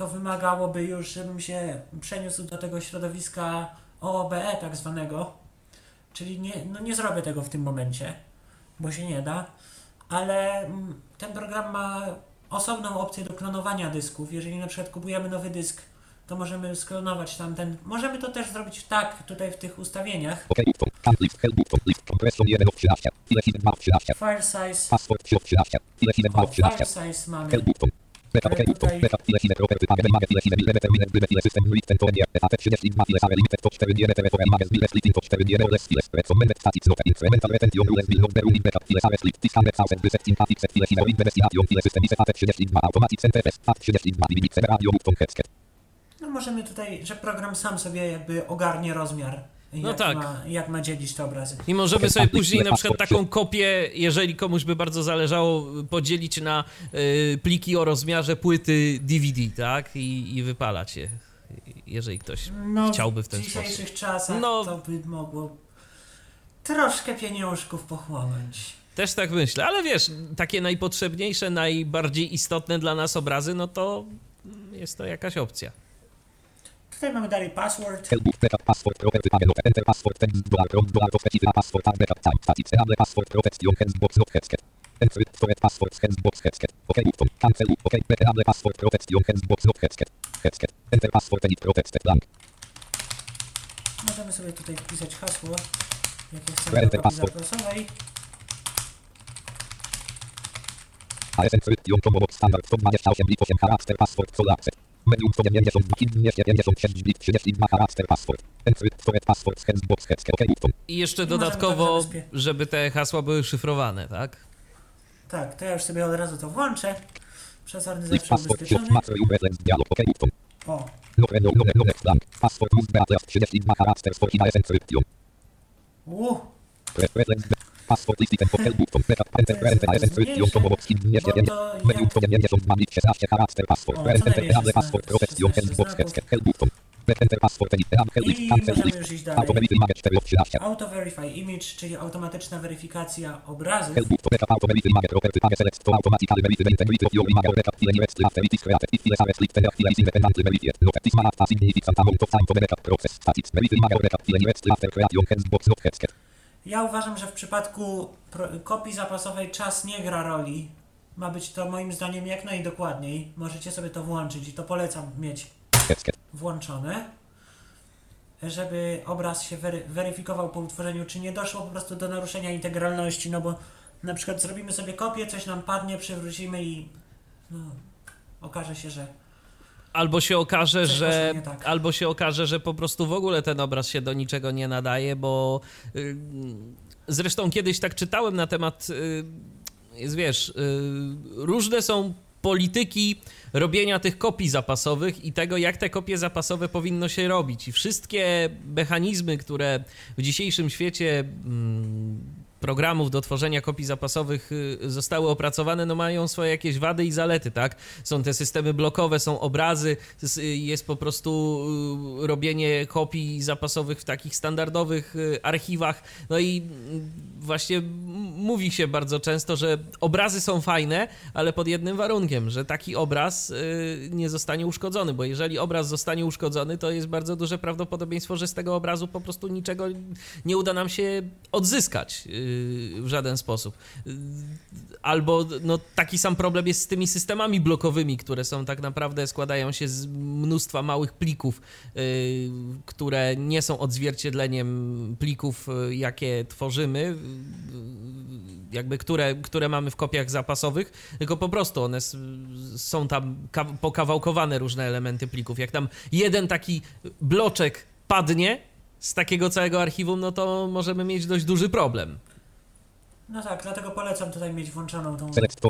to wymagałoby już, żebym się przeniósł do tego środowiska OOBE tak zwanego, czyli nie, no nie zrobię tego w tym momencie, bo się nie da, ale mm, ten program ma osobną opcję do klonowania dysków. Jeżeli na przykład kupujemy nowy dysk, to możemy sklonować tamten. Możemy to też zrobić tak, tutaj w tych ustawieniach. OK button Count List Help button List Compression 1 of 13 File System 2 of 13 File size, Password 3 of 13 File System 2 o, of file 13 size mamy. Help button Backup OK button Tutaj- Backup File System Property Target Image File System Ile Determined Gdyby File System Read Ten nie EAT 32 File Save Limited To 4 nie Reference Image File Splitting To 4 nie Roles File Recommended Static Not Incremental Retention Rules Will Not Be Backup File Save Split This 100,000 Resetting Static Set File System Investigation File System ISE FAT 32 Automatic Synthesis FAT 32 DVD Radio Button Headset No możemy tutaj, że program sam sobie jakby ogarnie rozmiar. No jak tak. Ma, jak ma dzielić te obrazy. I możemy sobie później na przykład taką kopię, jeżeli komuś by bardzo zależało, podzielić na y, pliki o rozmiarze płyty DVD, tak? I, i wypalać je, jeżeli ktoś No, chciałby w ten w dzisiejszych sposób. czasach No. to by mogło troszkę pieniążków pochłonąć. Też tak myślę, ale wiesz, takie najpotrzebniejsze, najbardziej istotne dla nas obrazy, no to jest to jakaś opcja. Tutaj mamy dalej password. Możemy sobie tutaj wpisać hasło, jakie chcemy Enter do kopii password. zapasowej. AS encryption combo box standard 128 bit 8 charakter password full access. Medium 192 innie 76 bit 32 charakter password. Encrypt forward password handsbox headset. OK button. I jeszcze dodatkowo, tak żeby te hasła były szyfrowane, tak? Tak, to ja już sobie od razu to włączę. Przezorny List zawsze password ubezpieczony. OK. O, No no no no. Password use beat 32 charakter for AS encryption. uh, Preference Password listy tempo help button backup enter enter box innie bo 7 to Medium jak 192 bit 16 charakter password. Enter 16 password protection 16 handsbox znaków. headset help button. Enter password edit help list cancel list. dalej. Automatic image 4 of 13. Auto Verify Image, czyli automatyczna weryfikacja obrazów. Help button backup automatic image property page select to automatically verify the integrity of your image backup file next after it is created. If file are split then a file is independently verified. Note this may have a significant amount of time to backup process. Statics verify image backup file next after creation handsbox not headset. Ja uważam, że w przypadku kopii zapasowej czas nie gra roli. Ma być to moim zdaniem jak najdokładniej. Możecie sobie to włączyć i to polecam mieć włączone, żeby obraz się wery- weryfikował po utworzeniu, czy nie doszło po prostu do naruszenia integralności, no bo na przykład zrobimy sobie kopię, coś nam padnie, przywrócimy i no, okaże się, że Albo się okaże, Coś że tak. albo się okaże, że po prostu w ogóle ten obraz się do niczego nie nadaje, bo y, zresztą kiedyś tak czytałem na temat y, jest wiesz, y, różne są polityki robienia tych kopii zapasowych i tego, jak te kopie zapasowe powinno się robić. I wszystkie mechanizmy, które w dzisiejszym świecie mm, programów do tworzenia kopii zapasowych y, zostały opracowane, no mają swoje jakieś wady i zalety, tak? Są te systemy blokowe, są obrazy, y, jest po prostu y, robienie kopii zapasowych w takich standardowych archiwach. No i mm, właśnie mówi się bardzo często, że obrazy są fajne, ale pod jednym warunkiem, że taki obraz y, nie zostanie uszkodzony, bo jeżeli obraz zostanie uszkodzony, to jest bardzo duże prawdopodobieństwo, że z tego obrazu po prostu niczego nie uda nam się odzyskać y, w żaden sposób. Y, Albo no, taki sam problem jest z tymi systemami blokowymi, które są tak naprawdę składają się z mnóstwa małych plików, które nie są odzwierciedleniem plików, jakie tworzymy, jakby które, które mamy w kopiach zapasowych, tylko po prostu one są tam ka- pokawałkowane różne elementy plików. Jak tam jeden taki bloczek padnie z takiego całego archiwum, no to możemy mieć dość duży problem. no tak, dlatego polecam tutaj mieć włączoną tą Select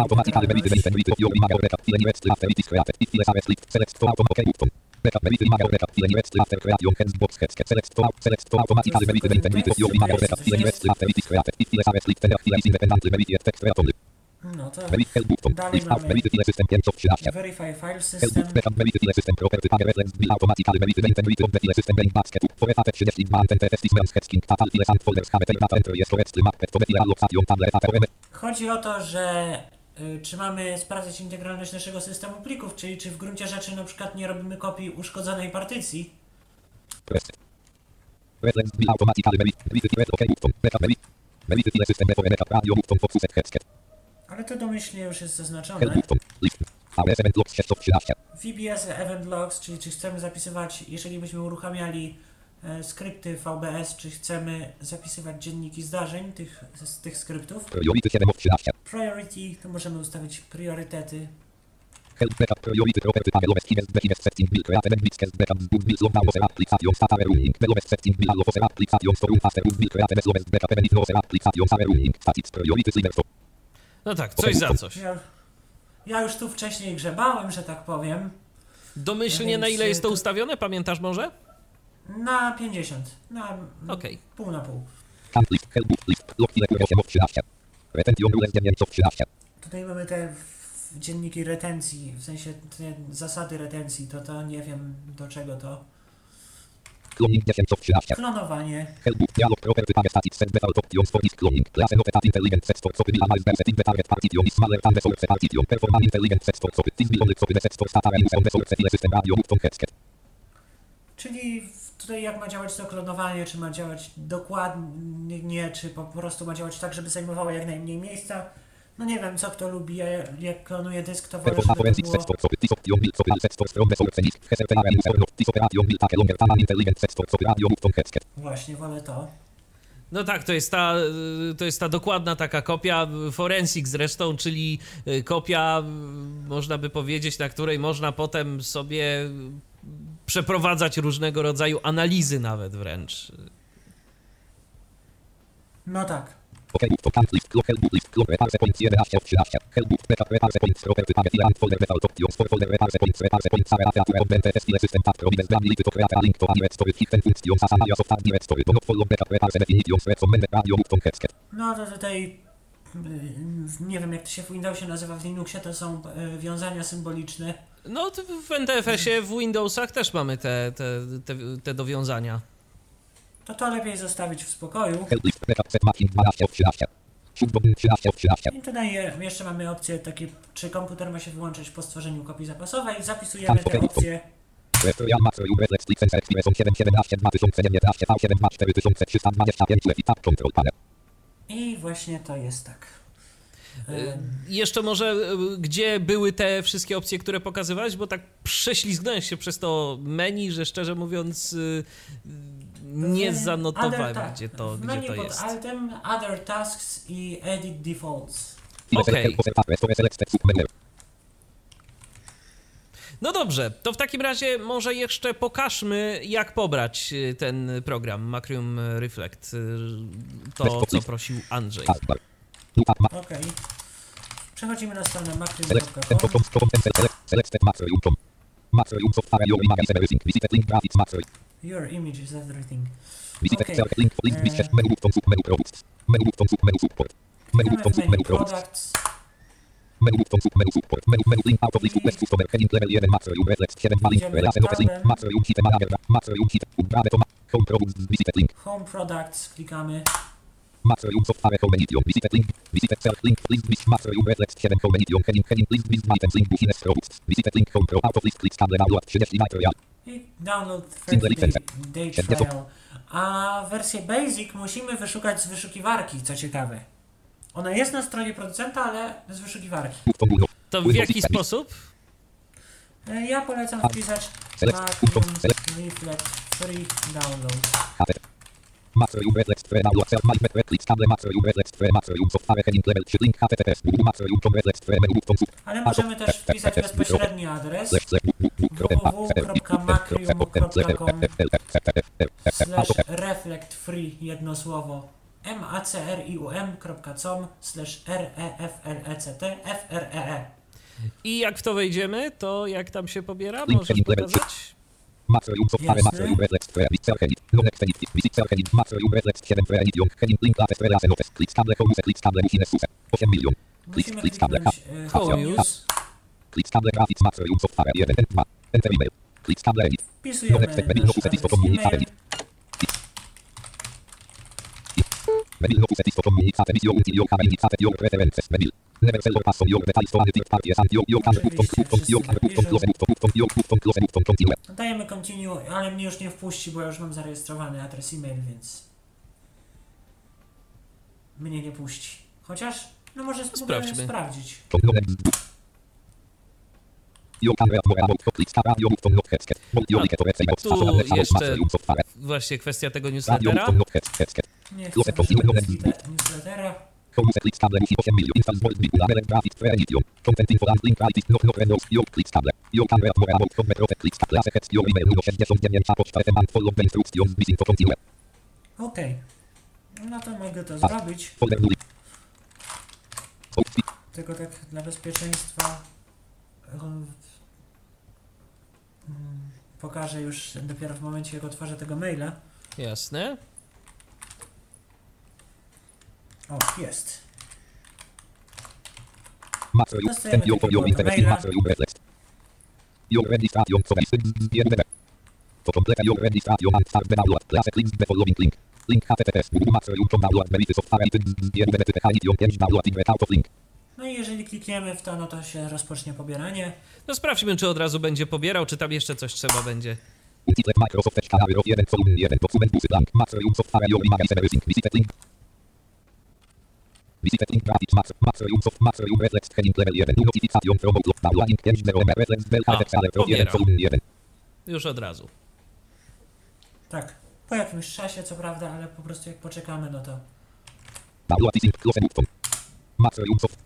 verify image or backup file next after creation handsbox headset. Select to select to automatically integrity of your image or backup file next after it is created. If split, then a file is independently verified. Text read only. No to Verify help button. Dalej mamy- verify file system 5 of 13. Verify File Help System. boot backup verify file system property panel reference will automatically verify the integrity of the file system being basket. For a file 32 and test is mens king total files and folders have a data entry jest correctly mapped to the file allocation table FATOM. Chodzi o to, że y, czy mamy sprawdzać integralność naszego systemu plików, czyli czy w gruncie rzeczy na przykład nie robimy kopii uszkodzonej partycji. Ale to domyślnie już jest zaznaczone. button. List. VS event logs 6 of 13. VBS Event Logs, czyli czy chcemy zapisywać, jeżeli byśmy uruchamiali e, skrypty VBS, czy chcemy zapisywać dzienniki zdarzeń tych, z tych skryptów. Priority 7 of 13. Priority, to możemy ustawić priorytety. Help backup priority property panel of skills setting create event backup application setting allow for application create backup no priority No tak, coś za coś. Ja, ja już tu wcześniej grzebałem, że tak powiem, Domyślnie na Więc, ile jest to to- ustawione, pamiętasz może? Na 50, na Okej. pół na pół. Count list, help boot list, log file 8 of 13. Retention rules 9 of 13. Tutaj mamy te dzienniki retencji, w sensie zasady retencji, to to nie wiem do czego to. cloning 10 of 13. Klonowanie. Helpbook dialog property target static set default options for disk cloning. Class of etat intelligent sets for copy analyze the setting the target partition is smaller than the source partition. Performance intelligent sets for copy. This will only copy the sets for stata and use on the source file system radio button headset. Czyli w- tutaj jak ma działać to klonowanie, czy ma działać dokładnie, czy po prostu ma działać tak, żeby zajmowało jak najmniej miejsca. No nie wiem, co kto lubi, ja jak klonuję dysk, to wolę, żeby to było... Właśnie, wolę to. No tak, to jest, ta, y, to jest ta dokładna taka kopia, y, forensic zresztą, czyli y, kopia, y, można by powiedzieć, na której można potem sobie y, przeprowadzać różnego rodzaju analizy nawet wręcz. No tak. OK, button count list. Clock helpbook list. Clock reparse points 11 of 13. Helpbook backup reparse points property target file and folder default options for folder reparse points reparse points are affiliate of the NTS file system path provides the ability to create a link to a directory hidden functions as an alias of that directory. Do not follow backup reparse definitions recommended radio button headset. No to tutaj nie wiem jak to się w Windowsie nazywa, w Linuxie to są y, wiązania symboliczne. No w NTFS-ie, w Windowsach też mamy te, te, te, te dowiązania. To to lepiej zostawić w spokoju. Help list backup set matching 12 of 13. Subdomen 13 of 13. I tutaj je- jeszcze mamy opcję takie, czy komputer ma się wyłączyć po stworzeniu kopii zapasowej. Zapisujemy te opcje. I właśnie to jest tak. Y, Jeszcze może, y, gdzie były te wszystkie opcje, które pokazywałeś, bo tak prześlizgnąłem się przez to menu, że szczerze mówiąc y, nie zanotowałem, other gdzie to, w gdzie menu to pod jest. Altem, Other Tasks i Edit Defaults. Okej. Okay. No dobrze, to w takim razie może jeszcze pokażmy, jak pobrać y, ten program Macrium Reflect. y, To, co prosił Andrzej. Taskbar. New tab ma- Ok. Przechodzimy na stronę macrium.com. Software Your Image Everything. Visit link graphics Macro. Your image is everything. Visit Okay. Link link Eh. Visit menu button products. Menu button support. Menu button menu submenu products. Menu support. Menu menu link out of list west customer heading level 1 Macro Reflex 7 link Idziemy relation of link tabem. Macro Hit Manager Macro Hit Upgrade to ma- Home Products Visit link Home Products. Klikamy. Software Home Edition Visit link Visit Select link Please visit Macro Reflex 7 Home Edition heading heading Please visit items link Business Products Visit link Home Pro out of list click scan download 30 material I download Single 30 day, day trial. A wersję Basic musimy wyszukać z wyszukiwarki, co ciekawe. Ona jest na stronie producenta, ale z wyszukiwarki. To w jaki sposób? E, Ja polecam wpisać Reflect Free Download. HT Macro Reflex 3 download self management click scan Macro Reflex 3 Macro Software heading level 3 link HTTPS Macro Reflex 3 menu button sub Ale możemy też wpisać bezpośredni adres www.macrium.com slash reflect free jedno słowo macrium.com slash reflect free I jak w to wejdziemy, to jak tam się pobiera? Link Możesz heading level pokazać? Macro Software Jasne. Macro Reflex 3 Visit heading Non extended Visit heading Macro Reflex 7 3 edition heading link latest relation office click scan home click scan business use 8 milion Musimy click scan kliknąć e, Home Home use. Use. click scan graphics Macro Software 1 2 Enter email click scan edit Wpisujemy Non extended nasz no set adres to communicate e-mail. edit Parties close close continue Dajemy continue, ale mnie już nie wpuści, bo ja już mam zarejestrowany adres e-mail, więc mnie nie puści. Chociaż, no może spróbujemy Sprawdźmy. sprawdzić. Tu jeszcze właśnie kwestia tego newslettera. Nie chcę newslettera. Home click scan musi 8 milion install bold big label graphics fair edition content info and link right is not not renos your click scan your can read more about home protect click scan class heads your email numer 69 poczta FM and follow the instructions visit to continue Okej. No to mogę to zrobić, tylko tak dla bezpieczeństwa um, mm, pokażę już dopiero w momencie, jak otworzę tego maila. Jasne. O, jest. Dostajemy for takiego maila. your registration so that is the to complete your registration and start the download. Please click the following link. Link https www.materium.com download benefits of Paralytics z 5 downloading without of link. No i jeżeli klikniemy w to, no to się rozpocznie pobieranie. No sprawdźmy, czy od razu będzie pobierał, czy tam jeszcze coś trzeba będzie. Ucitlek Microsoft Edge Calabro 1 column 1 dokument busy blank. Materium software your magazine everything. Visited link. Visited link graphics max. Materium soft materium reflex heading level 1. Notification from Outlook downloading 5 0 reflex del A, https Calabro 1 pobiera. column 1. Już od razu. Tak, po jakimś czasie, co prawda, ale po prostu jak poczekamy, no to... In close button. Materium soft.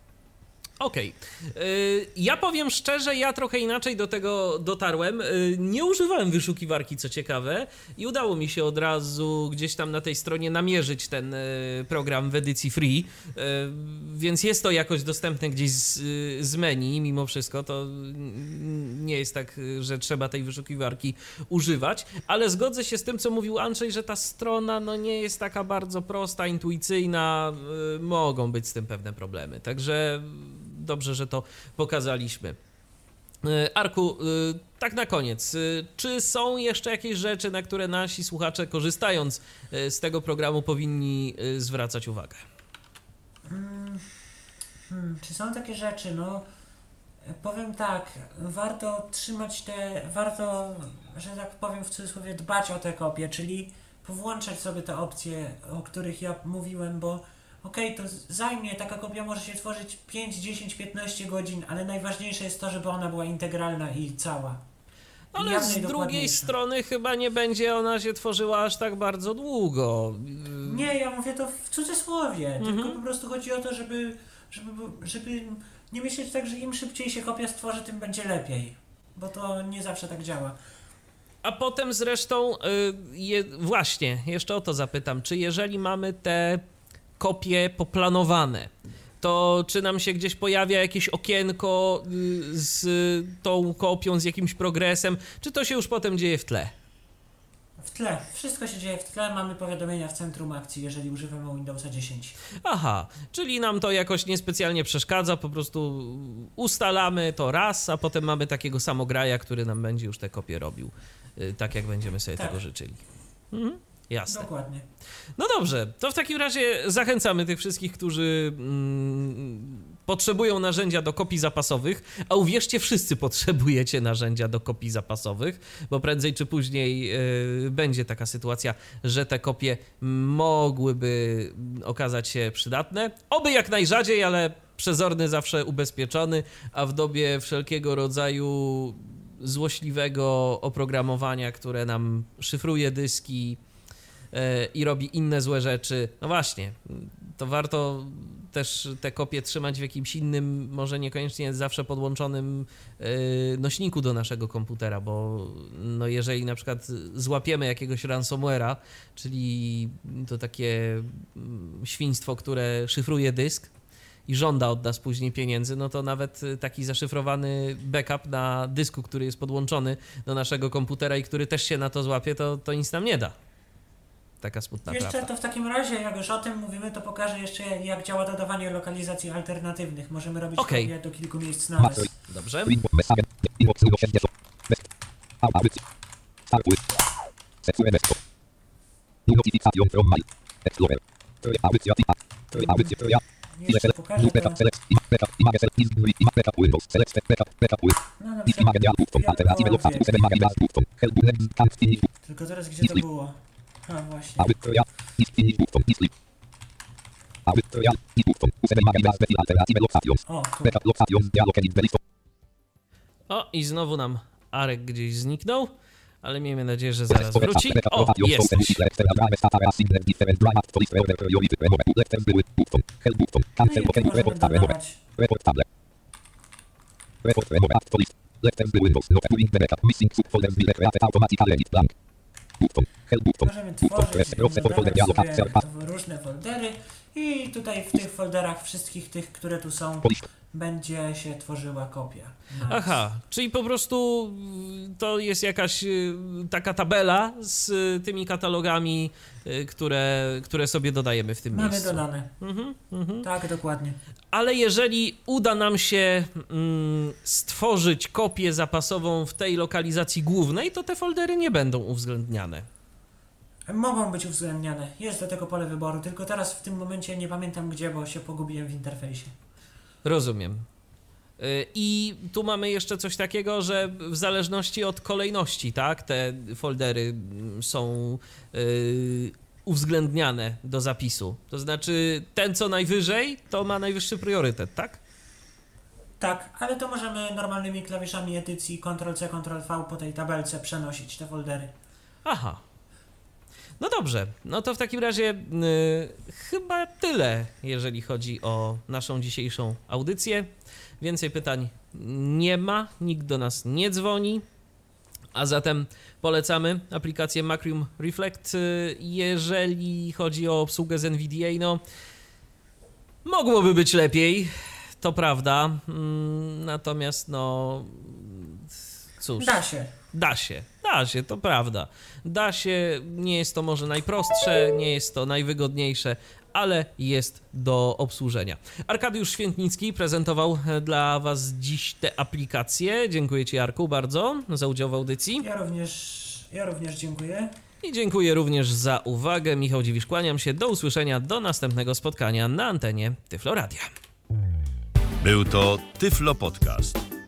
Okej. Y, Ja powiem szczerze, ja trochę inaczej do tego dotarłem. Y, Nie używałem wyszukiwarki, co ciekawe, i udało mi się od razu gdzieś tam na tej stronie namierzyć ten y, program w edycji free, y, więc jest to jakoś dostępne gdzieś z, z menu, mimo wszystko. To nie jest tak, że trzeba tej wyszukiwarki używać, ale zgodzę się z tym, co mówił Andrzej, że ta strona no, nie jest taka bardzo prosta, intuicyjna. Mogą być z tym pewne problemy. Także dobrze, że to pokazaliśmy. Y, Arku, y, tak na koniec, y, czy są jeszcze jakieś rzeczy, na które nasi słuchacze, korzystając z tego programu, powinni zwracać uwagę? Hmm, czy są takie rzeczy? No, e, powiem tak, warto trzymać te, warto, że tak powiem w cudzysłowie, dbać o te kopie, czyli powłączać sobie te opcje, o których ja mówiłem, bo okej, to zajmie, taka kopia może się tworzyć 5, 10, 15 godzin, ale najważniejsze jest to, żeby ona była integralna i cała. Ale z drugiej strony chyba nie będzie ona się tworzyła aż tak bardzo długo. Nie, ja mówię to w cudzysłowie, Mhm. tylko po prostu chodzi o to, żeby, żeby, żeby nie myśleć tak, że im szybciej się kopia stworzy, tym będzie lepiej. Bo to nie zawsze tak działa. A potem zresztą, y, je, właśnie, jeszcze o to zapytam, czy jeżeli mamy te kopie poplanowane, to czy nam się gdzieś pojawia jakieś okienko y, z tą kopią, z jakimś progresem, czy to się już potem dzieje w tle? W tle, wszystko się dzieje w tle, mamy powiadomienia w centrum akcji, jeżeli używamy Windowsa 10. Aha, czyli nam to jakoś niespecjalnie przeszkadza, po prostu ustalamy to raz, a potem mamy takiego samograja, który nam będzie już te kopie robił, y, tak jak będziemy sobie Tak. tego życzyli. Mhm, jasne. Dokładnie. No dobrze, to w takim razie zachęcamy tych wszystkich, którzy mm, potrzebują narzędzia do kopii zapasowych, a uwierzcie, wszyscy potrzebujecie narzędzia do kopii zapasowych, bo prędzej czy później y, będzie taka sytuacja, że te kopie mogłyby okazać się przydatne. Oby jak najrzadziej, ale przezorny zawsze ubezpieczony, a w dobie wszelkiego rodzaju złośliwego oprogramowania, które nam szyfruje dyski, e, i robi inne złe rzeczy. No właśnie, to warto też te kopie trzymać w jakimś innym, może niekoniecznie zawsze podłączonym e, nośniku do naszego komputera, bo no jeżeli na przykład złapiemy jakiegoś ransomware'a, czyli to takie mm, świństwo, które szyfruje dysk, i żąda od nas później pieniędzy, no to nawet y, taki zaszyfrowany backup na dysku, który jest podłączony do naszego komputera i który też się na to złapie, to, to nic nam nie da. Taka smutna Jeszcze prawda. to w takim razie, jak już o tym mówimy, to pokażę jeszcze jak działa dodawanie lokalizacji alternatywnych. Możemy robić kopie do kilku miejsc naraz. Materium. Dobrze? Windows Message. Inbox 060. West. Audycja. Startuj. Secure desktop. Notification from mail. Explorer. Try Audycja tipa. Try Audycja try. Ile Jeszcze select. pokażę Move to. backup select. Ima- Backup. Image select. Is grid. Ima- Backup Windows. Select step backup. Backup Windows. No na Is image dialog button. Alternative lock jakkolwiek. 7 image dialog button. Help next. Can't finish. Tylko teraz gdzie to było? A właśnie. Audycja. Is finish button. Is sleep. Audycja. Is button. 7 image dialog button. Alternative lock options. O. O, i znowu nam Arek gdzieś zniknął, ale miejmy nadzieję, że zaraz wróci. O, jesteś. Report tablet. Report remove act to list. Left hand Windows. Not doing the backup. Missing subfolders will create automatically edit blank. Możemy tworzyć, Accept. różne foldery i tutaj w tych folderach wszystkich tych, które tu są. Będzie się tworzyła kopia. Nice. Aha, czyli po prostu y, to jest jakaś y, taka tabela z y, tymi katalogami, y, które, które sobie dodajemy w tym Mamy miejscu. dodane. Mhm, mhm. Tak, dokładnie. Ale jeżeli uda nam się mm, stworzyć kopię zapasową w tej lokalizacji głównej, to te foldery nie będą uwzględniane. Mogą być uwzględniane. Jest do tego pole wyboru, tylko teraz w tym momencie nie pamiętam gdzie, bo się pogubiłem w interfejsie. Rozumiem. Y, I tu mamy jeszcze coś takiego, że w zależności od kolejności, tak, te foldery są y, uwzględniane do zapisu. To znaczy, ten co najwyżej, to ma najwyższy priorytet, tak? Tak, ale to możemy normalnymi klawiszami edycji Ctrl-C, Ctrl-V po tej tabelce przenosić te foldery. Aha. No dobrze, no to w takim razie y, chyba tyle, jeżeli chodzi o naszą dzisiejszą audycję. Więcej pytań nie ma, nikt do nas nie dzwoni. A zatem polecamy aplikację Macrium Reflect. Y, Jeżeli chodzi o obsługę z NVDA, no mogłoby być lepiej, to prawda. Mm, Natomiast no cóż. Da się. Da się, da się, to prawda. Da się, nie jest to może najprostsze, nie jest to najwygodniejsze, ale jest do obsłużenia. Arkadiusz Świętnicki prezentował e, dla Was dziś te aplikacje. Dziękuję Ci, Arku, bardzo za udział w audycji. Ja również, ja również dziękuję. I dziękuję również za uwagę. Michał Dziwisz, kłaniam się. Do usłyszenia, do następnego spotkania na antenie Tyfloradia. Był to Tyflo Podcast.